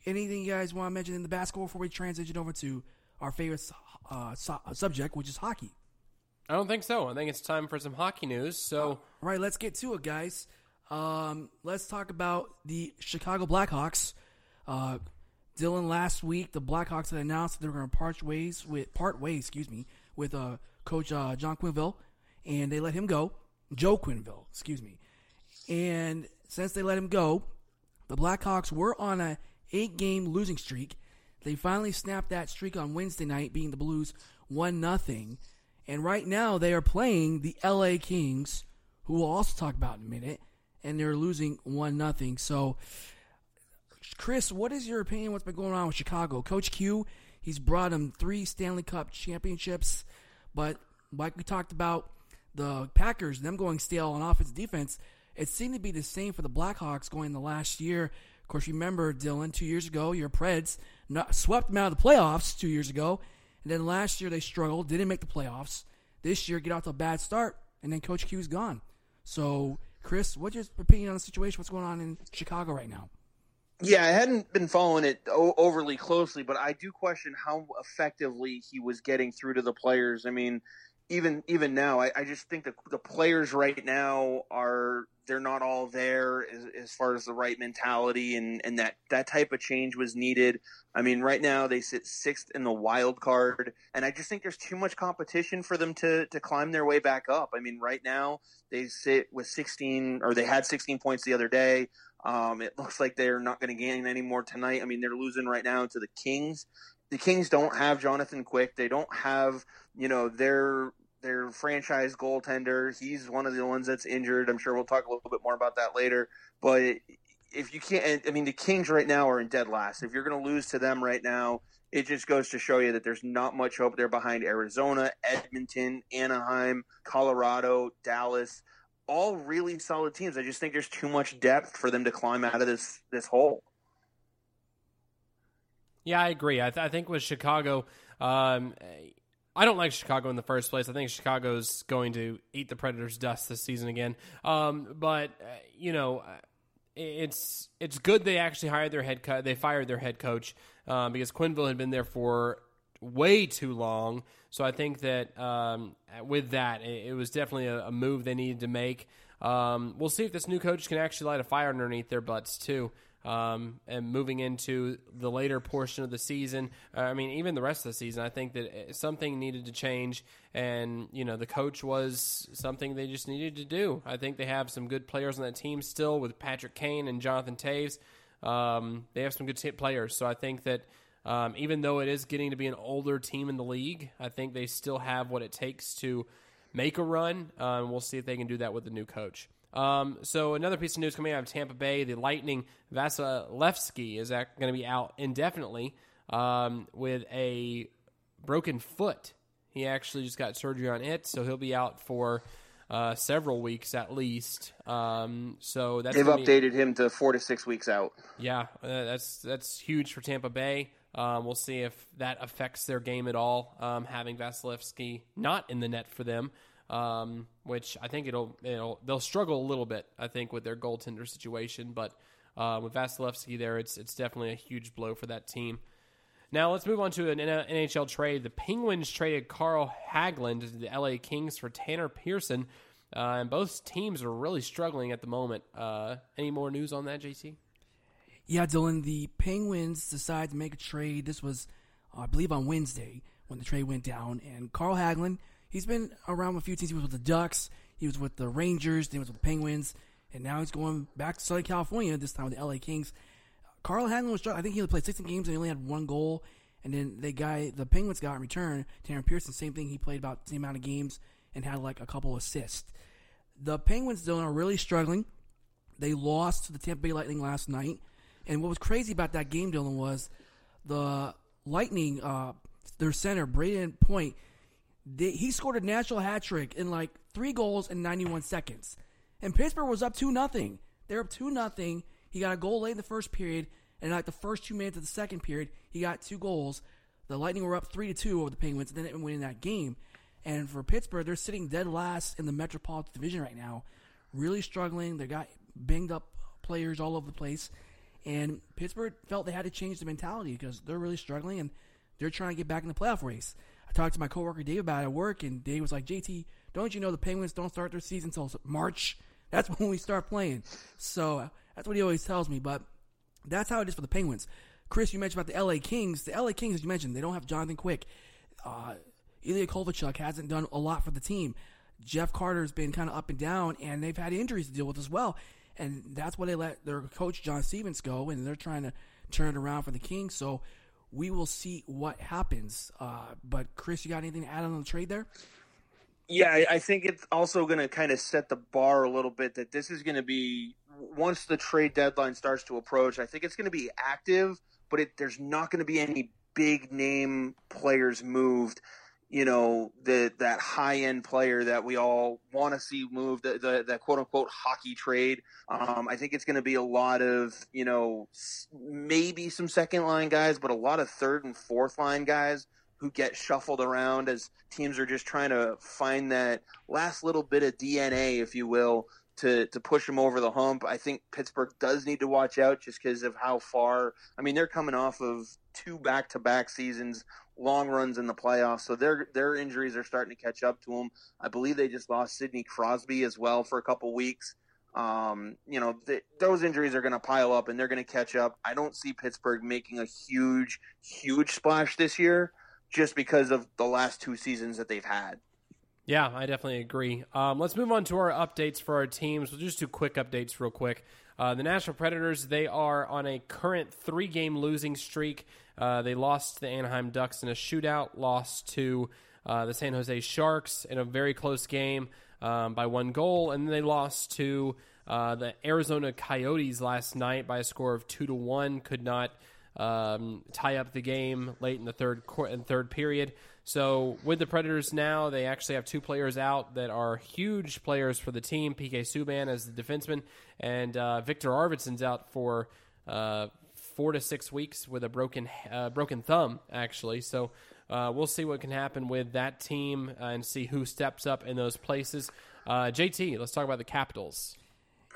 anything you guys want to mention in the basketball before we transition over to our favorite uh, su- subject, which is hockey? I don't think so. I think it's time for some hockey news. So All right, let's get to it, guys. Um, let's talk about the Chicago Blackhawks. Uh, Dylan, last week the Blackhawks had announced that they were going to part ways with part ways, excuse me, with uh, Coach uh, John Quenneville, and they let him go. Joel Quenneville, excuse me. And since they let him go, the Blackhawks were on a eight-game losing streak. They finally snapped that streak on Wednesday night, being the Blues one nothing. And right now they are playing the LA Kings, who we'll also talk about in a minute, and they're losing one nothing. So, Chris, what is your opinion? What's been going on with Chicago? Coach Q, he's brought them three Stanley Cup championships, but like we talked about, the Packers, them going stale on offense defense, it seemed to be the same for the Blackhawks going the last year. Of course, remember Dylan, two years ago, your Preds not, swept them out of the playoffs two years ago, and then last year they struggled, didn't make the playoffs. This year, get off to a bad start, and then Coach Q's gone. So, Chris, what's your opinion on the situation? What's going on in Chicago right now? Yeah, I hadn't been following it o- overly closely, but I do question how effectively he was getting through to the players. I mean, even even now, I, I just think the the players right now are they're not all there as, as far as the right mentality and and that that type of change was needed. I mean, right now they sit sixth in the wild card, and I just think there's too much competition for them to to climb their way back up. I mean, right now they sit with 16 or they had 16 points the other day. Um, it looks like they're not going to gain any more tonight. I mean, they're losing right now to the Kings. The Kings don't have Jonathan Quick. They don't have, you know, their their franchise goaltender. He's one of the ones that's injured. I'm sure we'll talk a little bit more about that later. But if you can't, I mean, the Kings right now are in dead last. If you're going to lose to them right now, it just goes to show you that there's not much hope there behind Arizona, Edmonton, Anaheim, Colorado, Dallas all really solid teams. I just think there's too much depth for them to climb out of this this hole. Yeah, I agree. I, th- I think with Chicago, um, I don't like Chicago in the first place. I think Chicago's going to eat the Predators' dust this season again. Um, but uh, you know, it's it's good they actually hired their head co- they fired their head coach um, because Quenneville had been there for way too long. So I think that um, with that, it, it, was definitely a, a, move they needed to make. Um, we'll see if this new coach can actually light a fire underneath their butts too. Um, and moving into the later portion of the season, uh, I mean, even the rest of the season, I think that uh, something needed to change. And, you know, the coach was something they just needed to do. I think they have some good players on that team still with Patrick Kane and Jonathan Toews. Um, they have some good t- players. So I think that um, even though it is getting to be an older team in the league, I think they still have what it takes to make a run. Um, we'll see if they can do that with the new coach. Um, so another piece of news coming out of Tampa Bay: the Lightning Vasilevskiy is going to be out indefinitely um, with a broken foot. He actually just got surgery on it, so he'll be out for uh, several weeks at least. Um, so that's they've gonna be- updated him to four to six weeks out. yeah, uh, that's that's huge for Tampa Bay. Um, we'll see if that affects their game at all. Um, having Vasilevskiy not in the net for them, um, which I think it'll it'll they'll struggle a little bit. I think with their goaltender situation, but uh, with Vasilevskiy there, it's it's definitely a huge blow for that team. Now let's move on to an NHL trade. The Penguins traded Carl Hagelin to the LA Kings for Tanner Pearson, uh, and both teams are really struggling at the moment. Uh, any more news on that, JC? Yeah, Dylan, the Penguins decided to make a trade. This was, I believe, on Wednesday when the trade went down. And Carl Hagelin, he's been around a few teams. He was with the Ducks, he was with the Rangers, then he was with the Penguins, and now he's going back to Southern California, this time with the LA Kings. Carl Hagelin was, I think he only played 16 games and he only had one goal. And then the guy, the Penguins got in return, Tanner Pearson, same thing. He played about the same amount of games and had like a couple assists. The Penguins, Dylan, are really struggling. They lost to the Tampa Bay Lightning last night. And what was crazy about that game, Dylan, was the Lightning, uh, their center, Brayden Point, they, he scored a natural hat trick in like three goals in 91 seconds. And Pittsburgh was up 2 nothing. They're up 2 nothing. He got a goal late in the first period. And like the first two minutes of the second period, he got two goals. The Lightning were up 3 to 2 over the Penguins, and then winning that game. And for Pittsburgh, they're sitting dead last in the Metropolitan Division right now. Really struggling. They got banged up players all over the place. And Pittsburgh felt they had to change the mentality because they're really struggling and they're trying to get back in the playoff race. Talked to my coworker Dave about it at work, and Dave was like, "JT, don't you know the Penguins don't start their season until March? That's when we start playing." So that's what he always tells me. But that's how it is for the Penguins. Chris, you mentioned about the LA Kings. The LA Kings, as you mentioned, they don't have Jonathan Quick. Uh, Ilya Kovalchuk hasn't done a lot for the team. Jeff Carter's been kind of up and down, and they've had injuries to deal with as well. And that's why they let their coach John Stevens go, and they're trying to turn it around for the Kings. So we will see what happens. Uh, but Chris, you got anything to add on the trade there? Yeah, I- think it's also going to kind of set the bar a little bit that this is going to be once the trade deadline starts to approach. I think it's going to be active, but it, there's not going to be any big name players moved. You know, the that high end player that we all want to see move the, the, the quote unquote hockey trade. Um, I think it's going to be a lot of you know maybe some second line guys, but a lot of third and fourth line guys who get shuffled around as teams are just trying to find that last little bit of DNA, if you will, to to push them over the hump. I think Pittsburgh does need to watch out just because of how far. I mean, they're coming off of two back to back seasons, long runs in the playoffs, so their their injuries are starting to catch up to them. I believe they just lost Sidney Crosby as well for a couple weeks. Um, you know, th- those injuries are going to pile up and they're going to catch up. I don't see Pittsburgh making a huge, huge splash this year just because of the last two seasons that they've had. Yeah, I definitely agree. Um, let's move on to our updates for our teams. We'll just do quick updates real quick. Uh, the Nashville Predators, they are on a current three game losing streak. Uh, they lost to the Anaheim Ducks in a shootout, lost to uh, the San Jose Sharks in a very close game um, by one goal, and then they lost to uh, the Arizona Coyotes last night by a score of two to one. Could not um, tie up the game late in the third qu- in third period. So with the Predators now, they actually have two players out that are huge players for the team. PK Subban as the defenseman, and uh, Viktor Arvidsson's out for uh, four to six weeks with a broken uh, broken thumb, actually. So uh, we'll see what can happen with that team uh, and see who steps up in those places. Uh, JT, let's talk about the Capitals.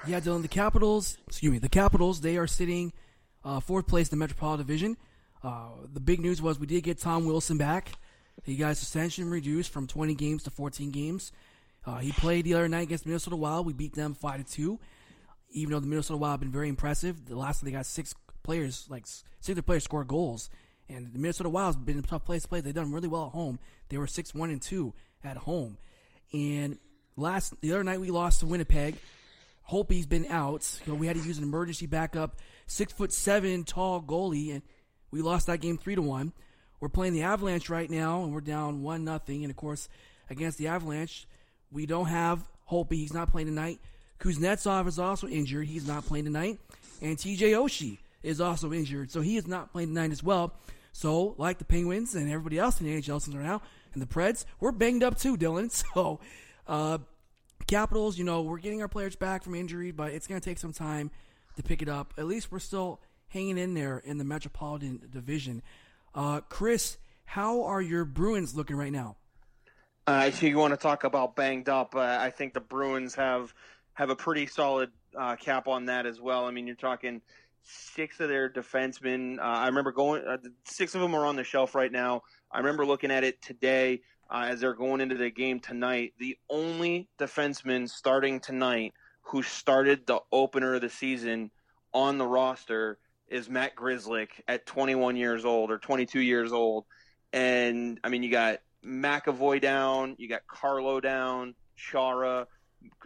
Yeah, Dylan, the Capitals, excuse me, the Capitals, they are sitting uh, fourth place in the Metropolitan Division. The big news was we did get Tom Wilson back. He got his suspension reduced from 20 games to 14 games. He played the other night against Minnesota Wild. We beat them 5 to 2. even though the Minnesota Wild have been very impressive, the last time they got six players, like six of the players score goals. And the Minnesota Wild's been a tough place to play. They've done really well at home. They were six one and two at home. And last the other night we lost to Winnipeg. Holtby's been out. So we had to use an emergency backup, six foot seven tall goalie, and we lost that game three to one. We're playing the Avalanche right now, and we're down one nothing. And of course, against the Avalanche, we don't have Holtby. He's not playing tonight. Kuznetsov is also injured. He's not playing tonight. And TJ Oshie is also injured, so he is not playing tonight as well. So, like the Penguins and everybody else in the NHL since right now, and the Preds, we're banged up too, Dylan. So, uh, Capitals, you know, we're getting our players back from injury, but it's going to take some time to pick it up. At least we're still hanging in there in the Metropolitan Division. Uh, Chris, how are your Bruins looking right now? Uh, if you want to talk about banged up, uh, I think the Bruins have have a pretty solid uh, cap on that as well. I mean, you're talking six of their defensemen. Uh, I remember going, uh, six of them are on the shelf right now. I remember looking at it today uh, as they're going into the game tonight. The only defenseman starting tonight who started the opener of the season on the roster is Matt Grzelcyk at 21 years old or 22 years old. And I mean, you got McAvoy down, you got Carlo down, Chara,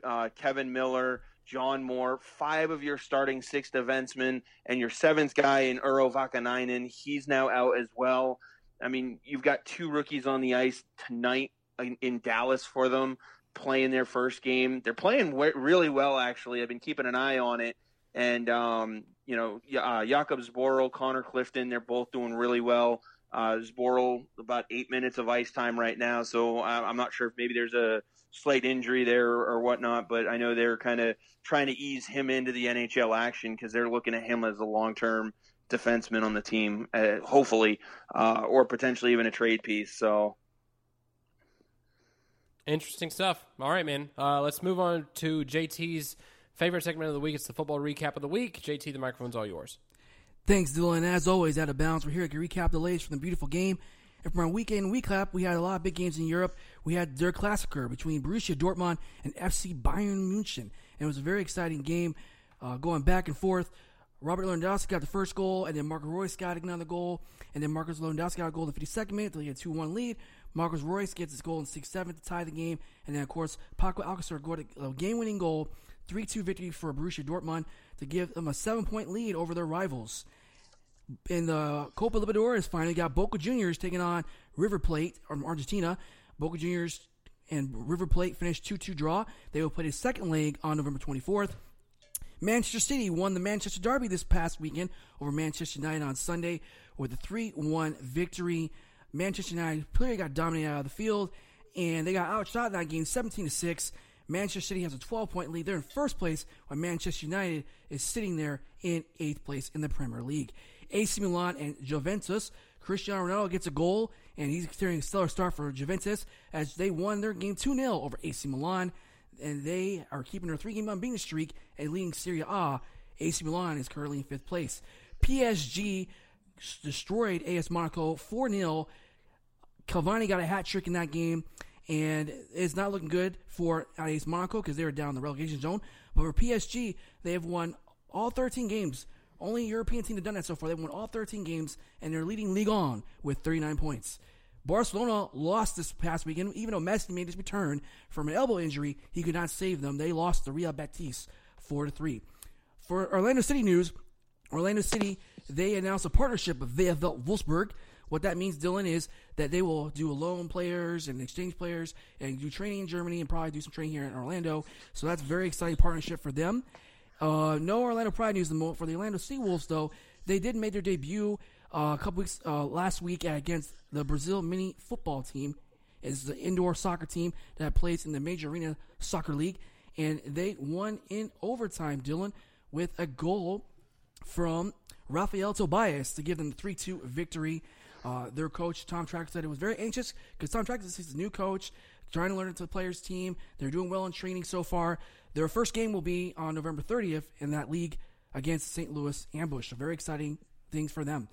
uh, Kevan Miller, John Moore, five of your starting six defensemen, and your seventh guy in Urho Vaakanainen. He's now out as well. I mean, you've got two rookies on the ice tonight in, in Dallas for them playing their first game. They're playing w- really well, actually. I've been keeping an eye on it. And, um, you know, uh, Jakub Zboril, Connor Clifton, they're both doing really well. Uh, Zboril, about eight minutes of ice time right now. So uh, I'm not sure if maybe there's a slight injury there or whatnot, but I know they're kind of trying to ease him into the NHL action because they're looking at him as a long term defenseman on the team, uh, hopefully, uh, or potentially even a trade piece. So. Interesting stuff. All right, man. Uh, let's move on to JT's favorite segment of the week. It's the football recap of the week. JT, the microphone's all yours. Thanks, Dylan. As always, out of bounds, we're here to recap the latest from the beautiful game. And from our weekend recap, we had a lot of big games in Europe. We had Der Klassiker between Borussia Dortmund and FC Bayern München. And it was a very exciting game uh, going back and forth. Robert Lewandowski got the first goal, and then Marcus Reus got another goal, and then Marcus Lewandowski got a goal in the 52nd minute to had a 2-1 lead. Marcus Reus gets his goal in 6-7 to tie the game, and then, of course, Paco Alcacer got a game-winning goal, 3-2 victory for Borussia Dortmund to give them a seven-point lead over their rivals. In the uh, Copa Libertadores, finally got Boca Juniors taking on River Plate from Argentina. Boca Juniors and River Plate finished 2-2 draw. They will play the second leg on November 24th. Manchester City won the Manchester Derby this past weekend over Manchester United on Sunday with a 3-1 victory. Manchester United clearly got dominated out of the field, and they got outshot in that game 17 6. Manchester City has a 12 point lead. They're in first place, while Manchester United is sitting there in eighth place in the Premier League. AC Milan and Juventus. Cristiano Ronaldo gets a goal, and he's carrying a stellar start for Juventus as they won their game 2 0 over AC Milan. And they are keeping their three game unbeaten streak and leading Serie A. AC Milan is currently in fifth place. PSG destroyed AS Monaco 4 0. Cavani got a hat trick in that game, and it's not looking good for AS Monaco because they were down in the relegation zone. But for PSG, they have won all 13 games. Only European team have done that so far. They've won all 13 games, and they're leading Ligue 1 with 39 points. Barcelona lost this past weekend, even though Messi made his return from an elbow injury. He could not save them. They lost to Real Betis four to three. For Orlando City news, Orlando City they announced a partnership with VfL Wolfsburg. What that means, Dylan, is that they will do loan players and exchange players and do training in Germany and probably do some training here in Orlando. So that's very exciting partnership for them. Uh, no Orlando Pride news for the Orlando Seawolves, though. They did make their debut uh, a couple weeks uh, last week against the Brazil mini football team. It's the indoor soccer team that plays in the Major Arena Soccer League, and they won in overtime, Dylan, with a goal from Rafael Tobias to give them the 3 2 victory. Uh, their coach, Tom Track, said it was very anxious because Tom Track is a new coach, trying to learn into the players' team. They're doing well in training so far. Their first game will be on November 30th in that league against St. Louis Ambush. So, very exciting things for them.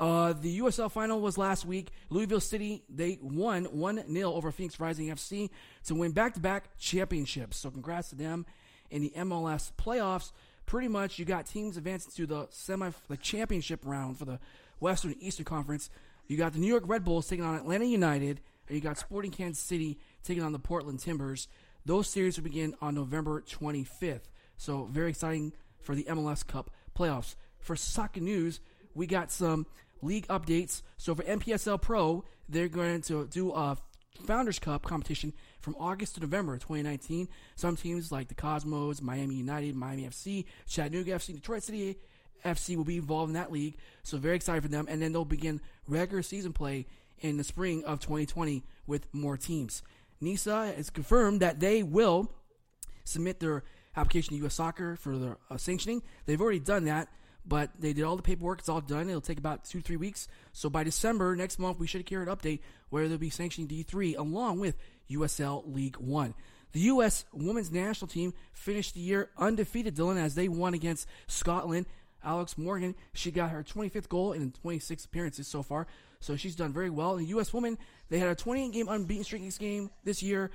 Uh, the USL final was last week. Louisville City, they won 1 0 over Phoenix Rising FC to win back to back championships. So, congrats to them. In the MLS playoffs, pretty much you got teams advancing to the semi the championship round for the Western and Eastern Conference. You got the New York Red Bulls taking on Atlanta United, and you got Sporting Kansas City taking on the Portland Timbers. Those series will begin on November 25th. So very exciting for the MLS Cup playoffs. For soccer news, we got some league updates. So for NPSL Pro, they're going to do a Founders Cup competition from August to November 2019. Some teams like the Cosmos, Miami United, Miami FC, Chattanooga FC, Detroit City FC will be involved in that league. So very excited for them. And then they'll begin regular season play in the spring of 2020 with more teams. NISA has confirmed that they will submit their application to U.S. Soccer for their uh, sanctioning. They've already done that, but they did all the paperwork. It's all done. It'll take about two, to three weeks. So by December next month, we should hear an update where they'll be sanctioning D3 along with USL League One. The U.S. women's national team finished the year undefeated, Dylan, as they won against Scotland. Alex Morgan, she got her 25th goal in 26 appearances so far, so she's done very well. The U.S. women, they had a 28 game unbeaten streak this game this year,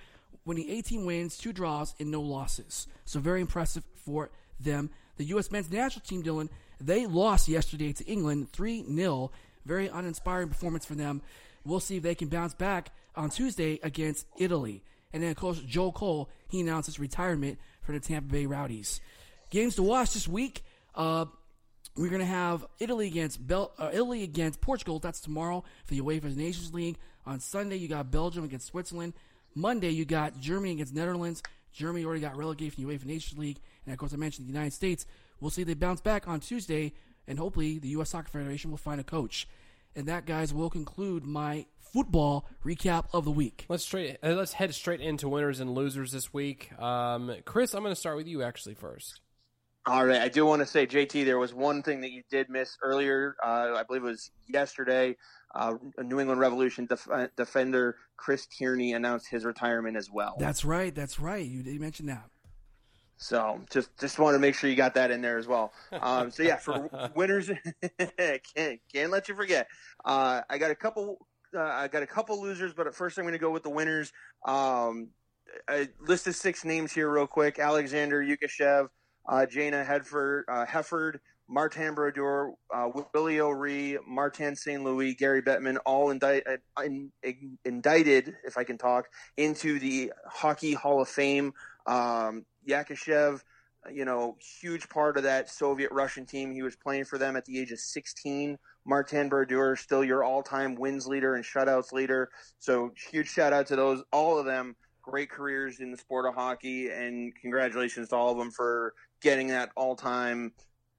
winning 18 wins, two draws, and no losses. So very impressive for them. The U.S. men's national team, Dylan, they lost yesterday to England 3 0. Very uninspiring performance for them. We'll see if they can bounce back on Tuesday against Italy. And then, of course, Joe Cole, he announced his retirement for the Tampa Bay Rowdies. Games to watch this week. Uh, we're going to have Italy against Bel- uh, Italy against Portugal. That's tomorrow for the UEFA Nations League. On Sunday, you got Belgium against Switzerland. Monday, you got Germany against Netherlands. Germany already got relegated from the UEFA Nations League. And of course, I mentioned the United States. We'll see they bounce back on Tuesday, and hopefully, the U.S. Soccer Federation will find a coach. And that, guys, will conclude my football recap of the week. Let's straight. Uh, let's head straight into winners and losers this week. Um, Chris, I'm going to start with you actually first. All right, I do want to say, JT, there was one thing that you did miss earlier. Uh, I believe it was yesterday. Uh, New England Revolution def- defender Chris Tierney announced his retirement as well. That's right. That's right. You did mention that. So just just want to make sure you got that in there as well. Um, so yeah, for winners, can't can't let you forget. Uh, I got a couple. Uh, I got a couple losers, but at first I'm going to go with the winners. Um, I listed six names here real quick: Alexander Yakushev, uh, Jayna Hedford, uh, Hefford, Martin Brodeur, uh, Willie O'Ree, Martin St. Louis, Gary Bettman, all uh, in, in, indicted, if I can talk, into the Hockey Hall of Fame. Um, Yakushev, you know, huge part of that Soviet Russian team. He was playing for them at the age of 16. Martin Brodeur, still your all-time wins leader and shutouts leader. So huge shout out to those, all of them. Great careers in the sport of hockey, and congratulations to all of them for getting that all-time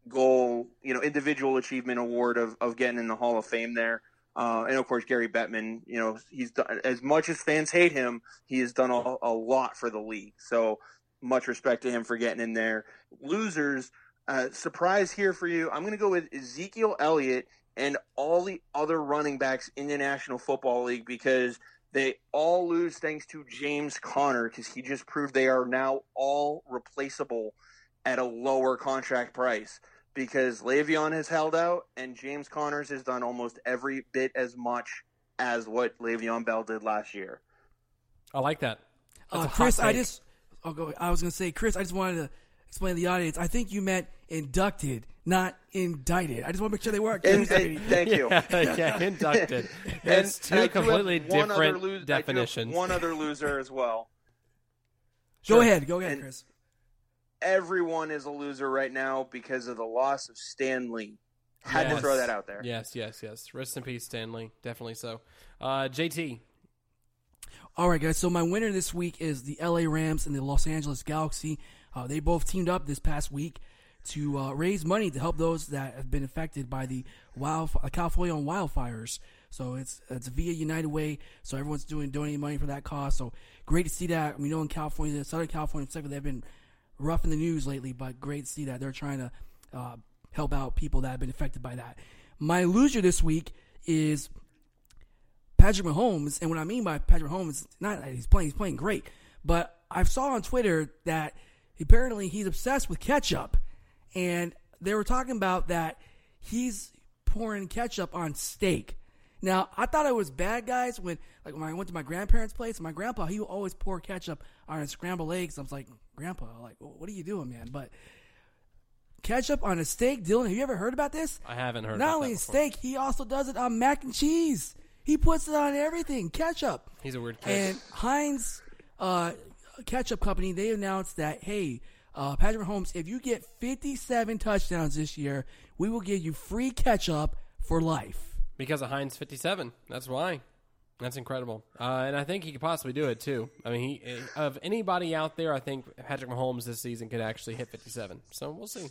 goal, you know, individual achievement award of, of getting in the Hall of Fame there. Uh, and of course, Gary Bettman, you know, he's done as much as fans hate him, he has done a, a lot for the league. So much respect to him for getting in there. Losers, uh, surprise here for you. I'm going to go with Ezekiel Elliott and all the other running backs in the National Football League because they all lose thanks to James Conner because he just proved they are now all replaceable at a lower contract price because Le'Veon has held out and James Connors has done almost every bit as much as what Le'Veon Bell did last year. I like that. Uh, Chris, I just I'll go. I was going to say, Chris, I just wanted to explain to the audience. I think you meant inducted, not indicted. I just want to make sure they work. And, and, thank you. yeah, yeah inducted. It's two and completely different other lo- definitions. One other loser as well. Go ahead. Go ahead, And- Chris. Everyone is a loser right now because of the loss of Stanley. Had to throw that out there. Yes, yes, yes. Rest in peace, Stanley. Definitely so. Uh, JT. All right, guys. So my winner this week is the LA Rams and the Los Angeles Galaxy. Uh, they both teamed up this past week to uh, raise money to help those that have been affected by the wild uh, California wildfires. So it's it's via United Way. So everyone's doing donating money for that cause. So great to see that. We know in California, Southern California, particularly, they've been rough in the news lately, but great to see that they're trying to uh, help out people that have been affected by that. My loser this week is Patrick Mahomes, and what I mean by Patrick Mahomes, not that he's playing, he's playing great, but I saw on Twitter that apparently he's obsessed with ketchup, and they were talking about that he's pouring ketchup on steak. Now I thought it was bad guys when, like, when I went to my grandparents' place. My grandpa he would always pour ketchup on his scrambled eggs. I was like, Grandpa, like, what are you doing, man? But ketchup on a steak. Dylan, have you ever heard about this? I haven't heard. Not about only steak, he also does it on mac and cheese. He puts it on everything. Ketchup. He's a weird kid. And Heinz uh, Ketchup Company, they announced that, hey, uh, Patrick Mahomes, if you get 57 touchdowns this year, we will give you free ketchup for life. Because of Heinz 57. That's why. That's incredible. Uh, and I think he could possibly do it, too. I mean, he of anybody out there, I think Patrick Mahomes this season could actually hit 57. So we'll see.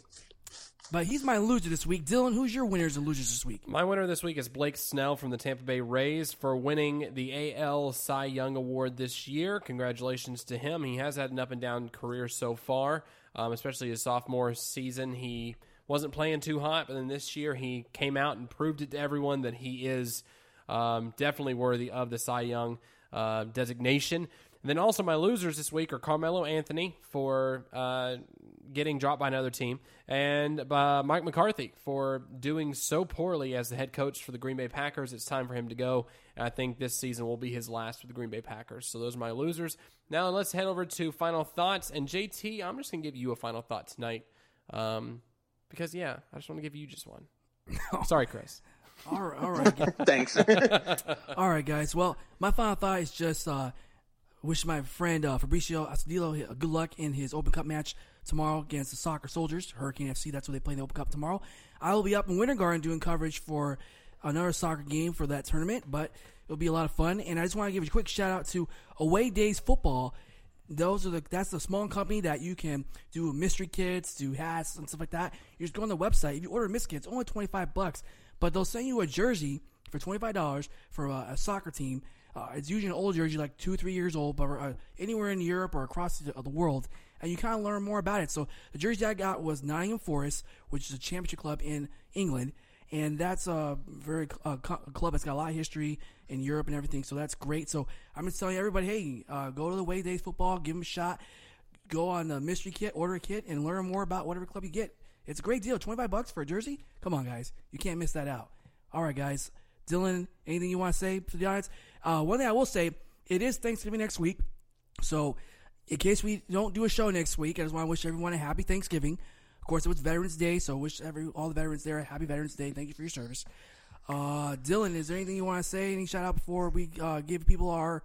But he's my loser this week. Dylan, who's your winners and losers this week? My winner this week is Blake Snell from the Tampa Bay Rays for winning the AL Cy Young Award this year. Congratulations to him. He has had an up and down career so far, um, especially his sophomore season. He wasn't playing too hot, but then this year he came out and proved it to everyone that he is um, definitely worthy of the Cy Young uh, designation. And then also my losers this week are Carmelo Anthony for uh, getting dropped by another team, and uh, Mike McCarthy for doing so poorly as the head coach for the Green Bay Packers. It's time for him to go. And I think this season will be his last for the Green Bay Packers. So those are my losers. Now let's head over to final thoughts. And JT, I'm just going to give you a final thought tonight, um, because yeah, I just want to give you just one. Sorry, Chris. All right, all right, Thanks. all right, guys. Well, my final thought is just uh, wish my friend uh, Fabricio Astudillo good luck in his Open Cup match tomorrow against the Soccer Soldiers, Hurricane FC. That's where they play in the Open Cup tomorrow. I will be up in Winter Garden doing coverage for another soccer game for that tournament, but it'll be a lot of fun. And I just want to give a quick shout out to Away Days Football. Those are the that's the small company that you can do mystery kits, do hats and stuff like that. You just go on the website. If you order mystery kits, only twenty five bucks, but they'll send you a jersey for twenty five dollars for a, a soccer team. Uh, it's usually an old jersey, like two three years old, but uh, anywhere in Europe or across the, the world, and you kind of learn more about it. So the jersey I got was Nottingham Forest, which is a championship club in England, and that's a very uh, co- club that's got a lot of history in Europe and everything. So that's great. So I'm just telling everybody, hey, uh, go to the Way Days Football, give them a shot, go on the mystery kit, order a kit, and learn more about whatever club you get. It's a great deal, twenty five bucks for a jersey. Come on, guys, you can't miss that out. All right, guys. Dylan, anything you want to say to the audience? Uh, one thing I will say, it is Thanksgiving next week, so in case we don't do a show next week, I just want to wish everyone a happy Thanksgiving. Of course, it was Veterans Day, so wish every all the veterans there a happy Veterans Day. Thank you for your service. Uh, Dylan, is there anything you want to say? Any shout out before we uh, give people our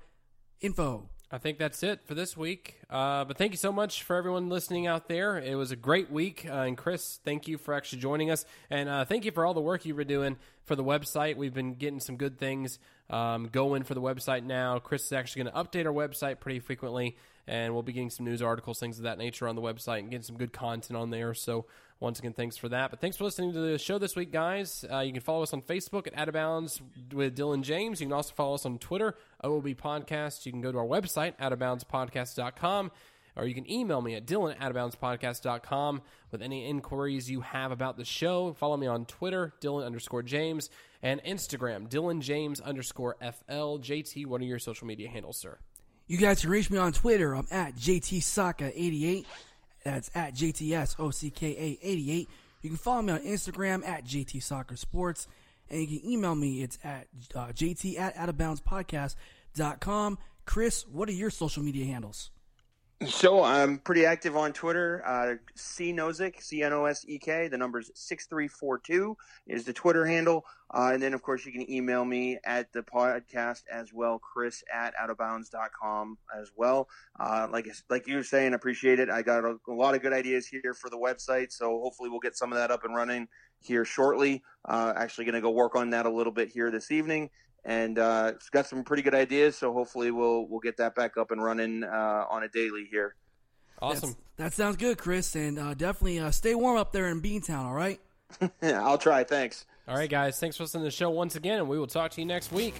info? I think that's it for this week. Uh, but thank you so much for everyone listening out there. It was a great week. Uh, and Chris, thank you for actually joining us. And uh, thank you for all the work you've been doing for the website. We've been getting some good things um, going for the website now. Chris is actually going to update our website pretty frequently. And we'll be getting some news articles, things of that nature on the website and getting some good content on there. So, once again, thanks for that. But thanks for listening to the show this week, guys. Uh, you can follow us on Facebook at Out of Bounds with Dylan James. You can also follow us on Twitter, OOB Podcast. You can go to our website, outofboundspodcast.com, or you can email me at dylan at outofboundspodcast.com with any inquiries you have about the show. Follow me on Twitter, Dylan underscore James, and Instagram, Dylan James underscore FL. JT, what are your social media handles, sir? You guys can reach me on Twitter. I'm at JTSocka88. That's at JTSOCKA88. You can follow me on Instagram at JT Soccer Sports. And you can email me. It's at uh, JT at Out of Bounds outofboundspodcast.com. Chris, what are your social media handles? So I'm pretty active on Twitter. Uh, C Nosek, C N O S E K. The number's six three four two is the Twitter handle, uh, and then of course you can email me at the podcast as well, Chris at outofbounds.com as well. Uh, like like you were saying, appreciate it. I got a, a, lot of good ideas here for the website, so hopefully we'll get some of that up and running here shortly. Uh, actually, going to go work on that a little bit here this evening, and uh, it's got some pretty good ideas. So hopefully we'll we'll get that back up and running uh, on a daily here. Awesome. That's, that sounds good, Chris, and uh, definitely uh, stay warm up there in Beantown. All right. I'll try. Thanks. All right, guys. Thanks for listening to the show once again, and we will talk to you next week.